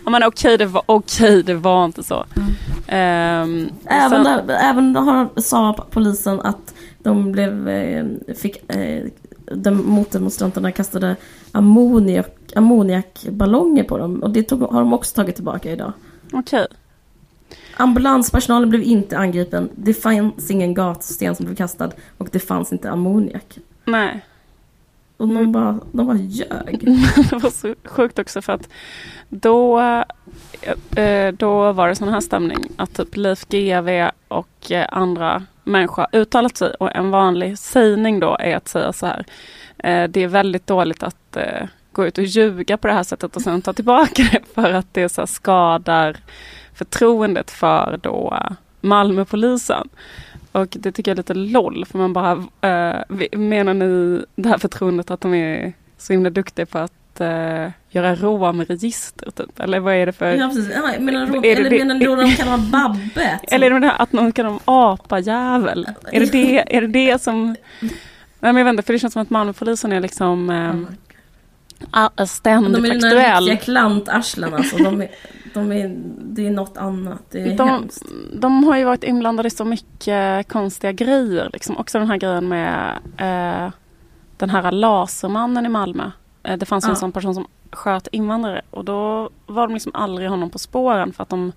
B: Ja men okej det var, okej, det var inte så. Ehm,
C: Även,
B: sen-
C: där, även har, sa polisen att de blev, eh, fick, eh, de motdemonstranterna kastade ammoniak, ammoniakballonger på dem. Och det tog, har de också tagit tillbaka idag.
B: Okej.
C: Ambulanspersonalen blev inte angripen. Det fanns ingen gatsten som blev kastad. Och det fanns inte ammoniak.
B: Nej.
C: Och de bara, de bara ljög. [LAUGHS]
B: det var så sjukt också för att då, eh, då var det sån här stämning att typ Leif GW och eh, andra människor har uttalat sig och en vanlig sägning då är att säga så här. Eh, det är väldigt dåligt att eh, gå ut och ljuga på det här sättet och sen ta tillbaka det [LAUGHS] för att det så här skadar förtroendet för då Malmöpolisen. Och det tycker jag är lite LOL för man bara, eh, menar ni det här förtroendet att de är så himla duktiga på att eh, göra romregister typ? Eller vad är det för...
C: Ja, precis. Ja, menar,
B: Är det
C: eller
B: det-
C: menar du de kan vara Babbe? [LAUGHS]
B: Eller är det det att någon kallar dem apajävel? Är det det, är det det som... Nej men jag vet inte, för det känns som att Malmöpolisen är liksom eh,
C: De
B: ständigt
C: är de där
B: aktuell.
C: riktiga klantarslen alltså. De är, de är, det är något annat. Det är
B: De,
C: hemskt.
B: de har ju varit inblandade i så mycket konstiga grejer. Liksom. Också den här grejen med eh, den här lasermannen i Malmö. Eh, det fanns ju en
C: Ja.
B: sån person som sköt invandrare och då var de liksom aldrig honom på spåren för att de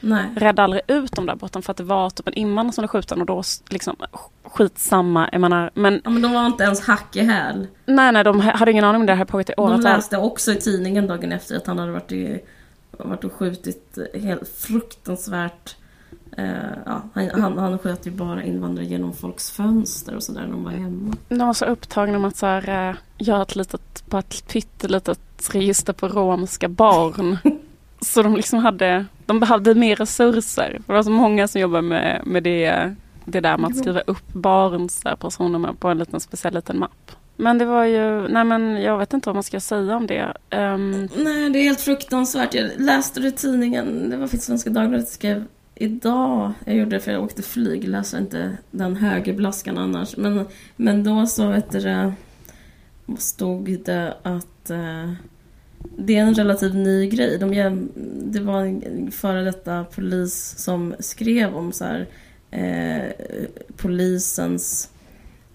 C: Nej.
B: räddade aldrig ut dem där borta för att det var typ en invandrare som blev skjuten och då liksom skitsamma. Jag menar, men
C: Ja, men de var inte ens hack i häl.
B: nej, nej, de hade ingen aning om det här pågått i
C: De
B: åratal.
C: läste också i tidningen dagen efter att han hade varit, i, varit och skjutit helt fruktansvärt. Eh, ja, han, han, han sköt ju bara invandrare genom folks fönster och sådär när de var hemma.
B: De var så upptagna med att så här, eh, göra ett litet, bara ett pyttelitet register på romska barn. så de liksom hade, de behövde mer resurser. Det var så många som jobbade med, med det, det där med att skriva upp barns personnummer på en liten speciell liten mapp. Men det var ju, nej men jag vet inte vad man ska säga om det. Ehm,
C: Nej, det är helt fruktansvärt. Jag läste det i tidningen. Det var faktiskt Svenska Dagbladet skrev idag. Jag gjorde det för jag åkte flyg. Läser inte den högerblaskan annars. Men, men då så vet du stod det att eh, det är en relativt ny grej. De, det var en före detta polis som skrev om så här, eh, polisens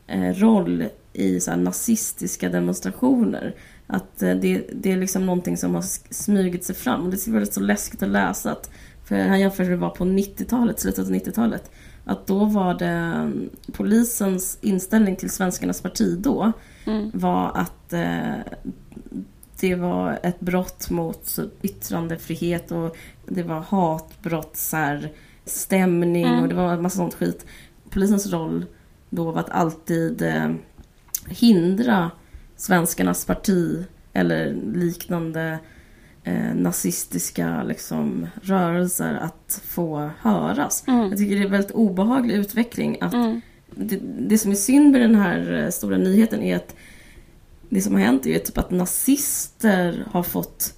C: eh, roll i så nazistiska demonstrationer. Att eh, det, det är liksom någonting som har smugit sig fram. Och det är väldigt så läskigt att läsa. Att, för han jämför hur det var på 90-talet, slutet av 90-talet. Att då var det polisens inställning till svenskarnas parti då mm. var att eh, det var ett brott mot yttrandefrihet och det var hatbrott, så här, stämning mm. och det var en massa sånt skit. Polisens roll då var att alltid eh, hindra svenskarnas parti eller liknande eh, nazistiska liksom, rörelser att få höras. Mm. Jag tycker det är en väldigt obehaglig utveckling. att mm. det, det, som är synd med den här eh, stora nyheten är att det som har hänt är typ att nazister har fått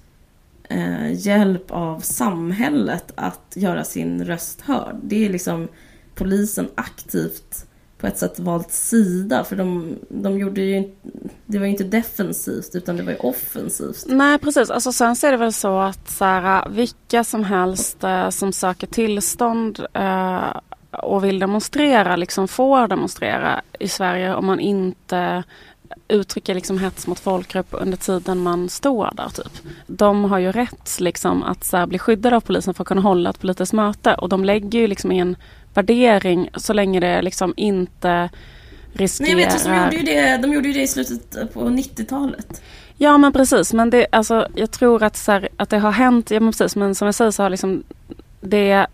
C: eh, hjälp av samhället att göra sin röst hörd. Det är liksom polisen aktivt på ett sätt valt sida. För de, de gjorde ju det var ju inte defensivt utan det var ju offensivt.
B: Nej precis, alltså sen så är det väl så att så här, vilka som helst eh, som söker tillstånd eh, och vill demonstrera liksom får demonstrera i Sverige om man inte uttrycker liksom hets mot folkgrupp under tiden man står där. Typ. De har ju rätt liksom, att så här, bli skyddade av polisen för att kunna hålla ett politiskt möte och de lägger ju liksom i en värdering så länge det liksom inte riskerar...
C: Nej, jag vet, de gjorde ju det, de gjorde ju det i slutet på 90-talet.
B: Ja men precis, men det, alltså, jag tror att, så här, att det har hänt, ja men precis, men som jag säger så har liksom det,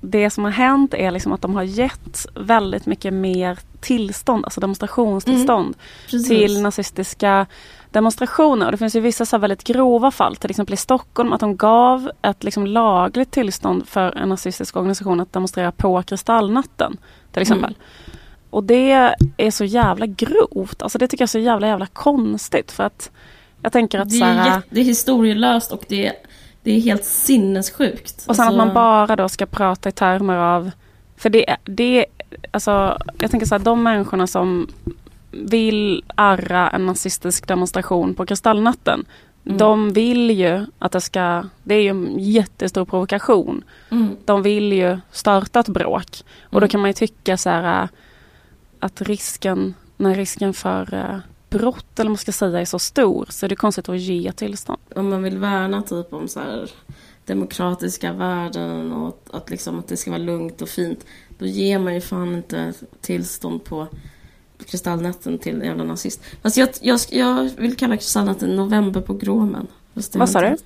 B: det som har hänt är liksom att de har gett väldigt mycket mer tillstånd, alltså demonstrationstillstånd mm, till nazistiska demonstrationer. Och det finns ju vissa så väldigt grova fall, till exempel i Stockholm, att de gav ett liksom lagligt tillstånd för en nazistisk organisation att demonstrera på Kristallnatten. Till exempel. Mm. Och det är så jävla grovt. Alltså det tycker jag är så jävla jävla konstigt. För att jag tänker att
C: det är,
B: så här,
C: det är historielöst och det är, det är helt sinnessjukt.
B: Och sen alltså... att man bara då ska prata i termer av... För det, det alltså jag tänker så här, de människorna som vill arra en nazistisk demonstration på Kristallnatten. Mm. De vill ju att det ska, det är ju en jättestor provokation. Mm. De vill ju starta ett bråk. Och då mm. kan man ju tycka så här att risken, när risken för uh, brott eller man ska säga är så stor så är det konstigt att ge tillstånd.
C: Om man vill värna typ om så här demokratiska värden och att, att, liksom, att det ska vara lugnt och fint. Då ger man ju fan inte tillstånd på Kristallnatten till en jävla nazist. Fast jag, jag, jag vill kalla Kristallnatten novemberpogromen.
B: Vad sa du?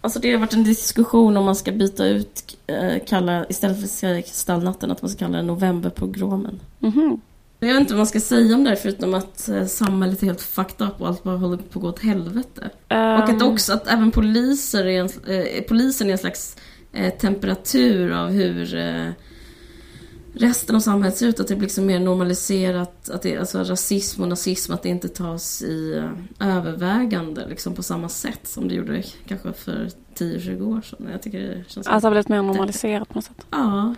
C: Alltså det har varit en diskussion om man ska byta ut, äh, kalla, istället för att säga Kristallnatten, att man ska kalla det novemberpogromen. Mm -hmm. Jag vet inte vad man ska säga om det förutom att eh, samhället är helt fucked up och allt bara håller på att gå åt helvete. Um... Och att också att även poliser är en, eh, polisen är en slags eh, temperatur av hur eh, resten av samhället ser ut. Att det blir liksom mer normaliserat, att det, alltså rasism och nazism, att det inte tas i uh, övervägande liksom på samma sätt som det gjorde kanske för 10-20 år sedan. Jag tycker det känns...
B: Att det har blivit mer normaliserat på något sätt?
C: Ja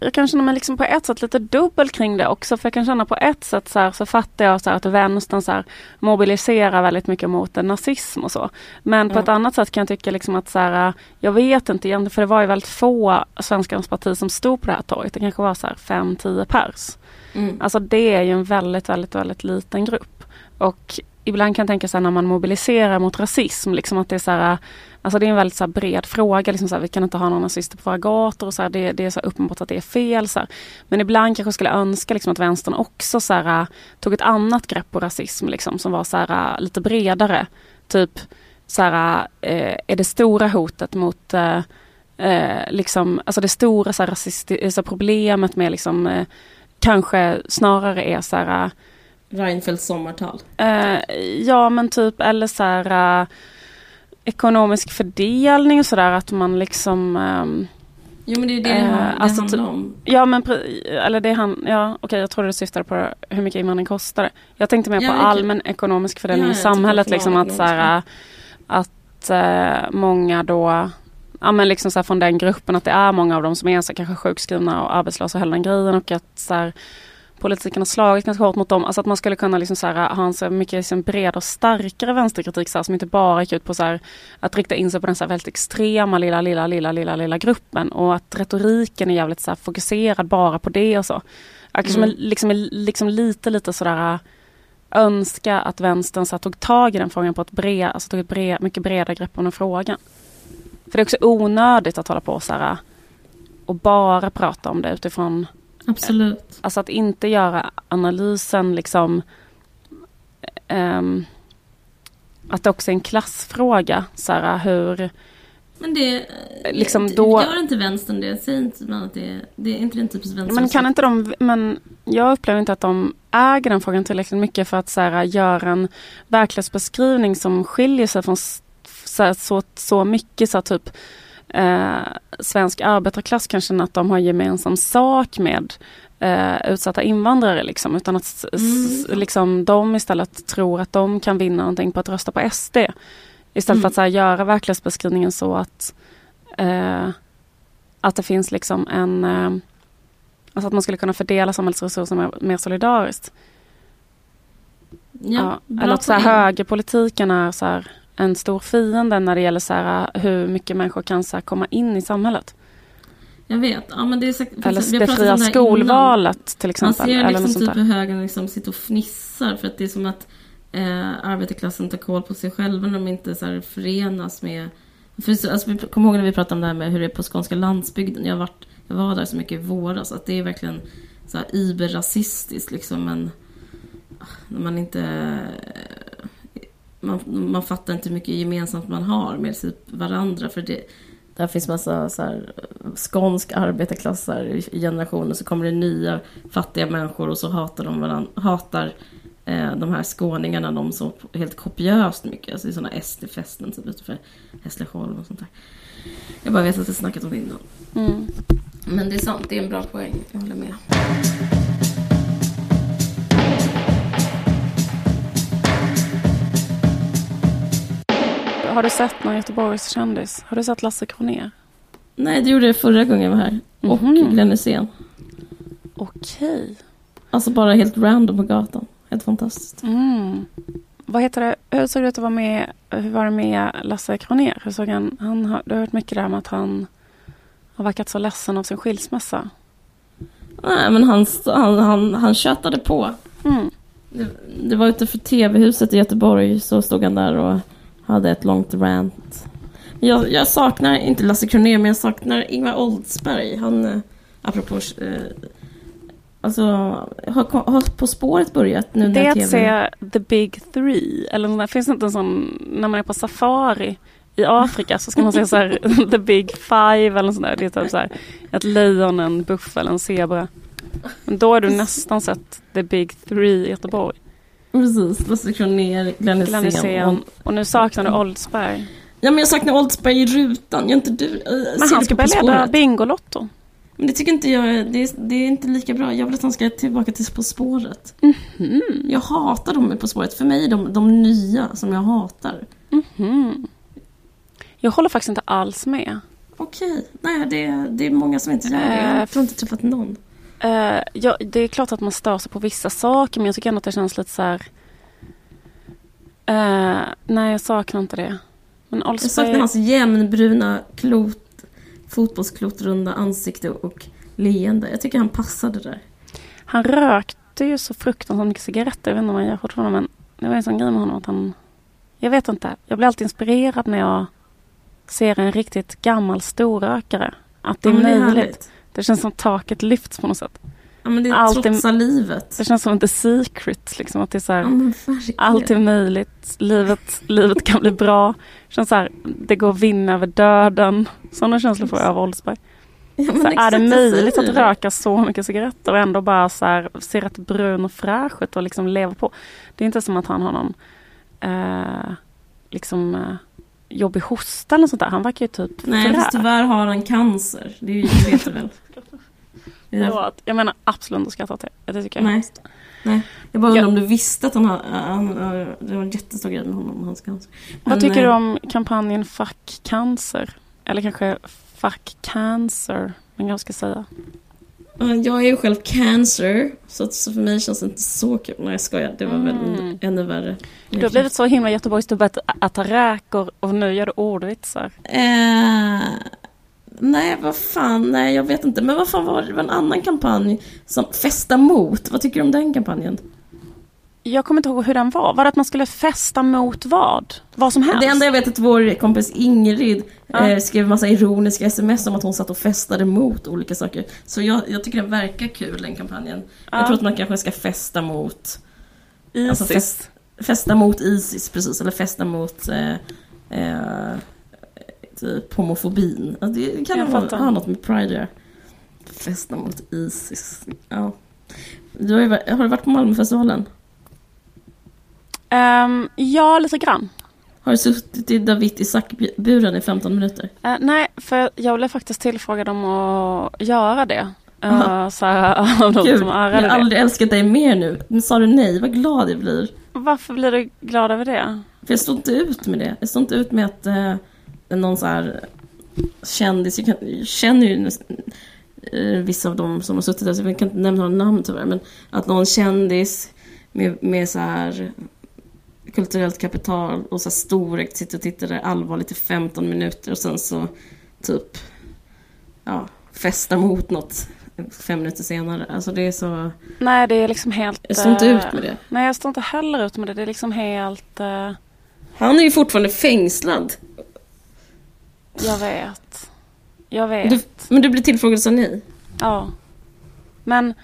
B: jag kan känna mig liksom på ett sätt lite dubbel kring det också. För jag kan känna på ett sätt så, här, så fattar jag så att vänstern så här, mobiliserar väldigt mycket mot nazism och så. Men mm. på ett annat sätt kan jag tycka liksom att så här, jag vet inte egentligen för det var ju väldigt få Svenskarnas parti som stod på det här torget. Det kanske var så här 5-10 pers. Mm. Alltså det är ju en väldigt, väldigt, väldigt liten grupp. Och ibland kan jag tänka så när man mobiliserar mot rasism, liksom att det är så här, äh, alltså det är en väldigt så bred fråga. Liksom så här, vi kan inte ha någon nazister på våra gator och så här, det, det, är så uppenbart att det är fel. Så Men ibland kanske jag skulle önska liksom att vänstern också så här, äh, tog ett annat grepp på rasism liksom, som var så här, äh, lite bredare. Typ så här, eh, är det stora hotet mot eh, eh liksom, alltså det stora så här, rasist, så problemet med liksom, eh, kanske snarare är så här
C: Reinfeldts sommartal?
B: Uh, ja men typ eller så här uh, ekonomisk fördelning och sådär att man liksom um,
C: Jo men det är det uh, det alltså, handlar typ- om.
B: Ja men eller det han, ja okej okay, jag trodde du syftade på hur mycket invandring kostar. Jag tänkte mer ja, på allmän ekonomisk fördelning ja, i samhället liksom att så här, att uh, många då Ja men liksom så här från den gruppen att det är många av dem som är så kanske sjukskrivna och arbetslösa och hela den grejen och att så här, politiken har slagit ganska hårt mot dem. Alltså att man skulle kunna liksom så här, ha en så mycket liksom bred och starkare vänsterkritik så här, som inte bara gick ut på så här, att rikta in sig på den så här, väldigt extrema lilla, lilla, lilla, lilla, lilla gruppen och att retoriken är jävligt så här, fokuserad bara på det och så. Jag kanske mm. liksom, liksom lite, lite sådär önska att vänstern så här, tog tag i den frågan på ett bred, alltså tog ett bred, mycket bredare grepp om den frågan. För det är också onödigt att hålla på så här och bara prata om det utifrån
C: Absolut.
B: Alltså att inte göra analysen liksom um, att det också är en klassfråga. Så här, hur...
C: Men det, liksom då... gör inte vänstern det? Säger inte man att det, det är inte den typisk vänster?
B: Men kan inte de, men jag upplever inte att de äger den frågan tillräckligt mycket för att så här, göra en verklighetsbeskrivning som skiljer sig från så, här, så, så mycket så här, typ eh, svensk arbetarklass kan känna att de har gemensam sak med eh, utsatta invandrare. Liksom, utan att mm. liksom, de istället tror att de kan vinna någonting på att rösta på SD. Istället mm. för att så här, göra verklighetsbeskrivningen så att, eh, att det finns liksom en... Eh, alltså att man skulle kunna fördela samhällsresurser mer, mer solidariskt. Ja, ja, eller att så här, högerpolitiken är så här, en stor fiende när det gäller så här, hur mycket människor kan så här, komma in i samhället.
C: Jag vet. Ja, men det är så,
B: eller det fria skolvalet innan. till exempel.
C: Man ser
B: eller
C: liksom typ hur högern liksom sitter och fnissar för att det är som att eh, arbetarklassen tar koll på sig själva när de inte så här, förenas med... För, alltså, kom ihåg när vi pratade om det här med hur det är på skånska landsbygden. Jag, varit, jag var där så mycket i våras. Att det är verkligen så här iberrasistiskt liksom. Men ah, när man inte man, man fattar inte hur mycket gemensamt man har med varandra. För det, där finns massa så här, skånsk arbetarklass i generationer. Så kommer det nya fattiga människor och så hatar de varandra, hatar eh, de här skåningarna de så helt kopiöst mycket. Alltså i sådana SD-fästen typ utanför Hässleholm och sånt där. Jag bara vet att jag snackat om det innan. Mm. Men det är sant, det är en bra poäng. Jag håller med.
B: Har du sett någon Göteborgs kändis? Har du sett Lasse Kronér?
C: Nej, det gjorde jag förra gången jag var här. Och mm -hmm. Glenn Hysén.
B: Okej.
C: Alltså bara helt random på gatan. Helt fantastiskt.
B: Mm. Vad heter det? Hur såg det ut att vara med? Hur var det med Lasse Kronér? Hur såg han, han har, du har hört mycket där om att han har verkat så ledsen av sin skilsmässa.
C: Nej, men han, han, han, han tjötade på. Mm. Det, det var utanför TV-huset i Göteborg så stod han där och hade ett långt rant. Jag, jag saknar, inte Lasse Kronér, men jag saknar Ingvar Oldsberg. Han, eh, apropå... Eh, alltså, har, har På spåret börjat nu
B: Det är att se The Big Three. Eller där, finns det inte en sån, när man är på safari i Afrika så ska man se så här, [LAUGHS] The Big Five eller sånt där. Det är typ så här, ett lejon, en buffel, en zebra. Men då har du nästan sett The Big Three i Göteborg.
C: Precis, Lasse Kronér, Glenn Hysén.
B: Och, nu saknar du Oldsberg.
C: Ja men jag saknar Oldsberg i rutan, gör inte du? Äh,
B: men han ska börja leda Bingolotto.
C: Men det tycker inte jag, det är, det är, inte lika bra. Jag vill att han ska tillbaka till På spåret. Mm -hmm. Jag hatar dem På spåret. För mig är de de nya som jag hatar. Mm -hmm.
B: Jag håller faktiskt inte alls med.
C: Okej, nej det, det är många som inte gör det. Jag har inte träffat någon.
B: Uh, ja, det är klart att man stör sig på vissa saker men jag tycker ändå att det känns lite så här... Uh, nej, jag saknar inte det.
C: Men. Jag saknar hans jämnbruna klot, fotbollsklotrunda ansikte och leende. Jag tycker han passade där.
B: Han rökte ju så fruktansvärt mycket cigaretter. Jag vet inte om han gör fortfarande men det var en sån grej med honom att han... Jag vet inte. Jag blir alltid inspirerad när jag ser en riktigt gammal storrökare. Att det är ja, möjligt. Det känns som taket lyfts på något sätt.
C: Ja men det är trotsa livet.
B: Det känns som the secret. Liksom, att det är så här, ja, allt är möjligt. Livet, livet kan bli bra. Det känns så här, det går att vinna över döden. Sådana känslor får jag av Oldsberg. Ja, så är det möjligt att röka så mycket cigaretter och ändå bara så här, se rätt brun och fräsch ut och liksom leva på. Det är inte som att han har någon eh, liksom eh, jobbig hosta eller sånt där. Han verkar ju typ
C: Nej, fast tyvärr har han cancer. Det vet du väl?
B: Förlåt, jag menar absolut inte skrattat till. Det tycker jag
C: Nej. Helst. Nej, jag bara undrar om du visste att han har, han, det var en jättestor grej med honom hans cancer.
B: Men, Vad tycker du om kampanjen Fuck cancer? Eller kanske Fuck cancer, man kanske ska säga.
C: Ja, Jag är ju själv cancer, så, att, så för mig känns det inte så kul. Nej jag skojar, det var väl
B: Mm.
C: ännu värre.
B: Du har blivit så himla Göteborgsstubbe att räkor och nu gör du ordvitsar.
C: Eh, nej, vad fan, nej jag vet inte. Men vad fan var det? Det var en annan kampanj som Festa mot. Vad tycker du om den kampanjen?
B: Jag kommer inte ihåg hur den var. Var det att man skulle festa mot vad? Vad som helst?
C: Det enda jag vet är att vår kompis Ingrid
B: Ja.
C: eh, skrev massa ironiska sms om att hon satt och festade mot olika saker. Så jag, jag tycker den verkar kul, den kampanjen.
B: Ja.
C: Jag tror att man kanske ska festa mot
B: Isis.
C: Alltså fest, festa mot Isis, precis. Eller festa mot eh, eh, typ homofobin. Alltså, det kan
B: Jag
C: ha,
B: fattar.
C: ha något med Pride att göra. Festa mot Isis. Ja. Du har, ju, har du varit på Malmöfestivalen?
B: Ehm, ja, lite grann.
C: Har du suttit i David Isaac-buren i 15 minuter?
B: Eh, nej, för jag blev faktiskt tillfrågad om att göra det. Uh, så här, [LAUGHS] av de
C: Gud,
B: som
C: jag har
B: det.
C: aldrig älskat dig mer nu. Men sa du nej, vad glad jag blir.
B: Varför blir du glad över det?
C: För jag står inte ut med det. Jag står inte ut med att eh, någon så här kändis, jag, kan, jag känner ju eh, vissa av dem som har suttit där, så jag kan inte nämna några namn tyvärr, men att någon kändis med, med så här kulturellt kapital och så här storögt sitter och tittar där allvarligt i 15 minuter och sen så typ ja, festa mot något fem minuter senare. Alltså det är så...
B: Nej, det är liksom helt...
C: Jag står inte
B: eh,
C: ut med det.
B: Nej, jag står inte heller ut med det. Det är liksom helt... eh,
C: Han är ju fortfarande fängslad.
B: Jag vet. Jag vet.
C: Du, men du blir tillfrågad sa nej.
B: Ja. Men,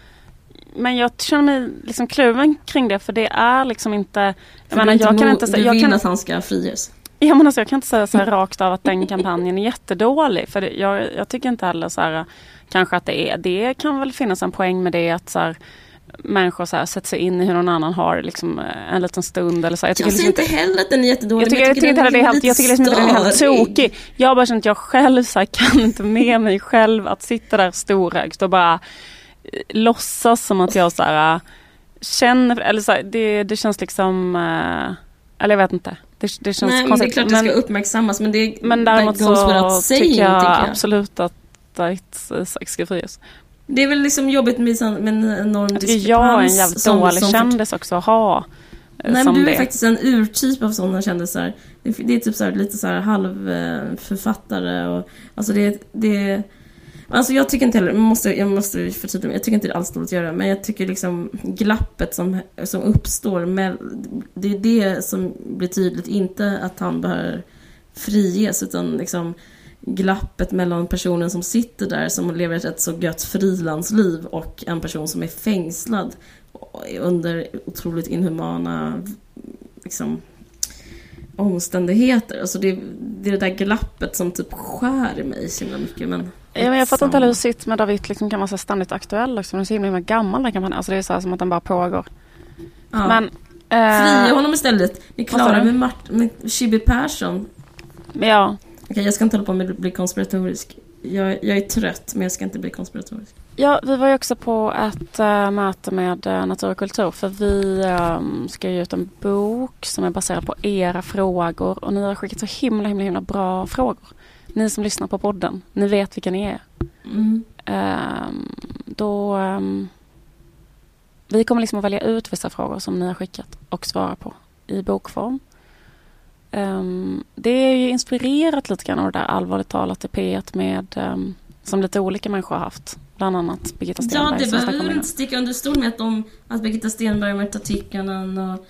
B: men jag känner mig liksom kluven kring det för det är liksom inte... Jag menar,
C: är
B: jag kan inte,
C: Du
B: jag
C: vill
B: kan,
C: att han ska friges.
B: ja, men alltså, jag kan inte säga så här rakt av att den kampanjen är jättedålig. För det, jag, jag tycker inte heller så här kanske att det är. Det kan väl finnas en poäng med det att så här, människor så här, sätter sig in i hur någon annan har liksom, eh, en liten stund. Eller så. Jag tycker
C: Jag
B: liksom
C: inte heller att den är jättedålig.
B: Jag tycker, jag tycker inte heller det är helt, jag tycker liksom inte den är helt tokig. Jag bara känt att jag själv så här, kan inte med mig själv att sitta där storögt och bara eh, låtsas som att jag så här, eh, känner, eller så här, det, det känns liksom, eh, eller jag vet inte. Det, det känns
C: Nej, men det är
B: konstigt.
C: klart det ska uppmärksammas, men det
B: men däremot så tycker jag,
C: tycker jag.
B: absolut att David Isak ska frias.
C: Det är väl liksom jobbigt med, en enorm
B: Jag tycker jag är en
C: diskrepans
B: jävligt
C: som-
B: dålig
C: som-
B: kändis också att ha. eh,
C: Nej men du är
B: det.
C: faktiskt en urtyp av sådana kändisar. Det, det är typ så här, lite så här halvförfattare och alltså det, det Alltså jag tycker inte heller, måste, jag måste förtydliga mig, jag tycker inte det är alls dåligt att göra men jag tycker liksom glappet som, som uppstår med, det är det som blir tydligt, inte att han behöver friges utan liksom glappet mellan personen som sitter där som lever ett rätt så gött frilansliv och en person som är fängslad under otroligt inhumana liksom, omständigheter. Alltså det, det är det där glappet som typ skär i mig så himla mycket. Men,
B: Ja, men jag fattar inte heller hur sitt med David liksom kan vara så ständigt aktuell också. Den är så himla, himla gammal den kampanjen. Alltså det är så här som att den bara pågår.
C: ja.
B: Men... Eh,
C: honom istället. Ni klarar med, Mart- med Chibi Persson.
B: ja.
C: Okej, jag ska inte hålla på med att bli konspiratorisk. Jag, jag är trött, men jag ska inte bli konspiratorisk.
B: ja, vi var ju också på ett eh, möte med uh, Natur och kultur. För vi ehm, ska ge ut en bok som är baserad på era frågor. Och ni har skickat så himla, himla, himla bra frågor. Ni som lyssnar på podden. Ni vet vilka ni är.
C: Mm.
B: Ehm, då... ehm, vi kommer liksom att välja ut vissa frågor som ni har skickat och svara på i bokform. Ehm, det är ju inspirerat lite grann av det där allvarligt talat i P1 med ehm, som lite olika människor har haft. Bland annat Birgitta
C: Ja,
B: Stenberg
C: det
B: som
C: behöver vi
B: det.
C: inte sticka under stol med att, de, att Birgitta Stenberg, Märta Tikkanen och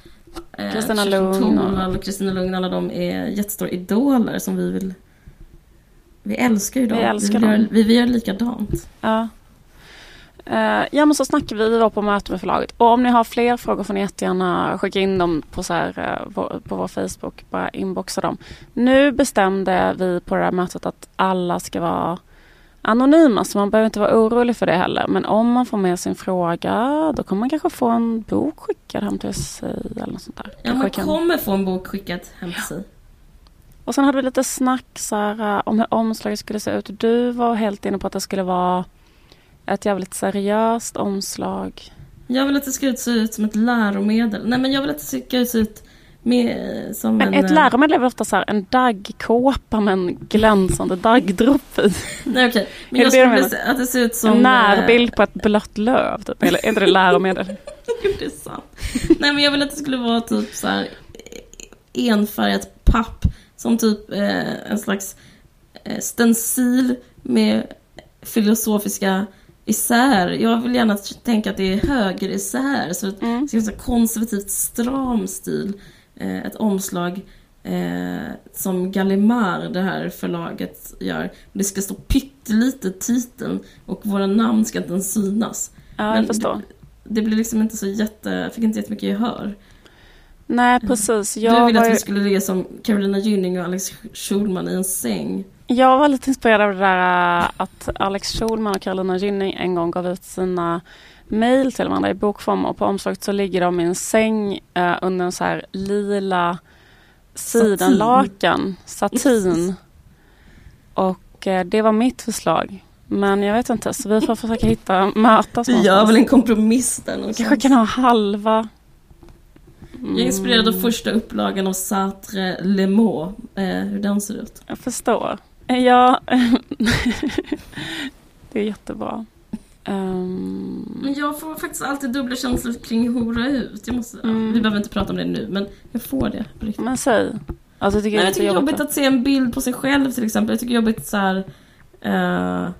C: eh,
B: Kristina
C: Kerstin
B: Lugn och-
C: och Kristina Lugn, alla de är jättestora idoler som vi vill... Vi älskar ju dem.
B: Vi älskar
C: vill
B: dem.
C: Göra, vi vill göra likadant.
B: Ja. Eh, ja men så snackade vi, var på möte med förlaget. Och om ni har fler frågor får ni jättegärna skicka in dem på, så här, vår, på vår Facebook. Bara inboxa dem. Nu bestämde vi på det här mötet att alla ska vara anonyma. Så man behöver inte vara orolig för det heller. Men om man får med sin fråga då kommer man kanske få en bok skickad hem till sig. Eller något sånt där.
C: Ja,
B: Kanske
C: man
B: kan-
C: kommer få en bok skickad hem till sig.
B: Och sen hade vi lite snack så här, eh, om hur omslaget skulle se ut. Du var helt inne på att det skulle vara ett jävligt seriöst omslag.
C: Jag vill att det ska se ut som ett läromedel. Nej men jag vill att det ska se ut Med, som
B: Men
C: en,
B: ett
C: eh,
B: läromedel är väl ofta så här en daggkåpa med en glänsande daggdroppe i.
C: Nej okej, men
B: Är
C: jag skulle vilja att det ser ut som...
B: En
C: eh,
B: närbild på ett blött löv, typ. eller är inte det läromedel? [LAUGHS]
C: Jo, det är sant. Nej, men jag vill att det skulle vara typ så här eh, enfärgat papp. Som typ eh, en slags eh, stencil med filosofiska isär. Jag vill gärna tänka att det är höger isär. Så
B: Mm.
C: det ska vara här konservativt stram stil. Eh, ett omslag eh, som Gallimard, det här förlaget, gör. Det ska stå pyttelite titeln och våra namn ska inte ens synas.
B: Ja,
C: Men
B: jag förstår.
C: Det blir liksom inte så jätte, fick inte jättemycket gehör.
B: Nej, precis.
C: du
B: Jag
C: ville
B: var,
C: att vi skulle ligga som Carolina Gynning och Alex Schulman i en säng.
B: Jag var lite inspirerad av det där äh, att Alex Schulman och Carolina Gynning en gång gav ut sina mejl till varandra i bokform och på omslaget så ligger de i en säng eh, under en så här lila sidenlakan, satin. Och eh, det var mitt förslag. Men jag vet inte, så vi får försöka hitta, mötas
C: Vi gör väl en kompromiss där någonstans.
B: kanske kan ha halva.
C: Jag är inspirerad av
B: Mm,
C: första upplagan av Sartre Le Mans, eh, hur den ser ut.
B: Jag förstår. Ja, [LAUGHS] det är jättebra. Ehm,
C: Men jag får faktiskt alltid dubbla känslor kring Hora ut. Jag måste,
B: Mm.
C: Vi behöver inte prata om det nu, men jag får det. på riktigt.
B: men säg. Alltså, jag tycker
C: Nej,
B: det är
C: jag tycker det är
B: jättejobbigt.
C: jobbigt att se en bild på sig själv till exempel. Jag tycker det är jobbigt så här. eh,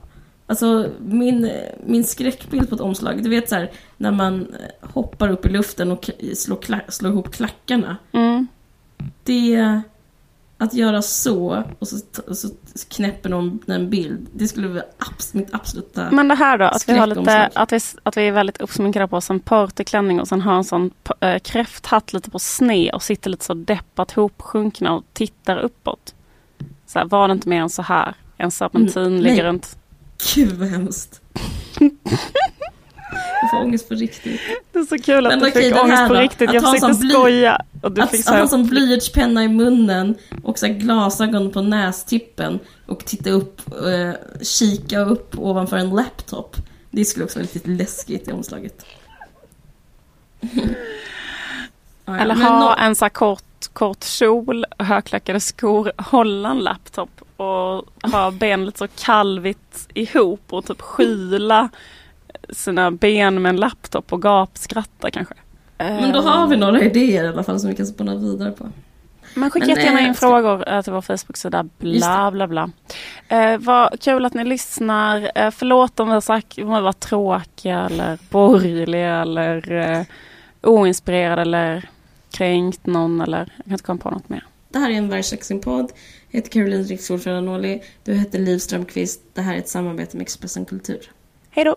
C: alltså min, min skräckbild på ett omslag, du vet så här när man eh, hoppar upp i luften och slår, slår ihop klackarna.
B: Mm.
C: Det, att göra så och så, och så knäpper någon en bild, det skulle vara abs, mitt absoluta...
B: Men det här då, att vi, har lite, att vi, att vi är väldigt uppsminkade på oss en partyklänning och sen har en sån äh, kräfthatt lite på sned och sitter lite så deppat hopsjunkna och tittar uppåt. Så här, var det inte mer än så här? En serpentin
C: Mm,
B: ligger runt.
C: Gud vad hemskt. [LAUGHS] jag får ångest på riktigt.
B: Det är så kul att
C: Men
B: du
C: okej,
B: fick ångest på
C: då,
B: riktigt.
C: att
B: Jag
C: ha
B: försökte
C: bly-
B: skoja. Och du
C: Att,
B: fick
C: att
B: så
C: ha
B: här,
C: en sån blyertspenna i munnen och så glasögon på nästippen och titta upp, eh, kika upp ovanför en laptop. Det skulle också vara lite läskigt i omslaget. [LAUGHS] Ja,
B: Eller ha
C: nå-
B: en så kort, kort kjol, högklackade skor, hålla en laptop och ha ben lite så kalvigt ihop och typ skyla sina ben med en laptop och gapskratta kanske.
C: Men då har vi några idéer i alla fall som vi kan spåna vidare på.
B: Men skicka
C: Men,
B: jättegärna
C: eh,
B: in
C: ska-
B: frågor eh, till vår Facebook-sida. Bla, bla, bla. Eh, vad kul att ni lyssnar. Eh, förlåt om vi har sagt om vi var tråkiga eller borgerliga eller eh, oinspirerade eller kränkt någon eller jag kan inte komma på något mer.
C: Det här är en Vargsaxen-podd. Jag heter Caroline Riksford Ferranoli. Du heter Liv Strömqvist. Det här är ett samarbete med Expressen Kultur.
B: Hej då!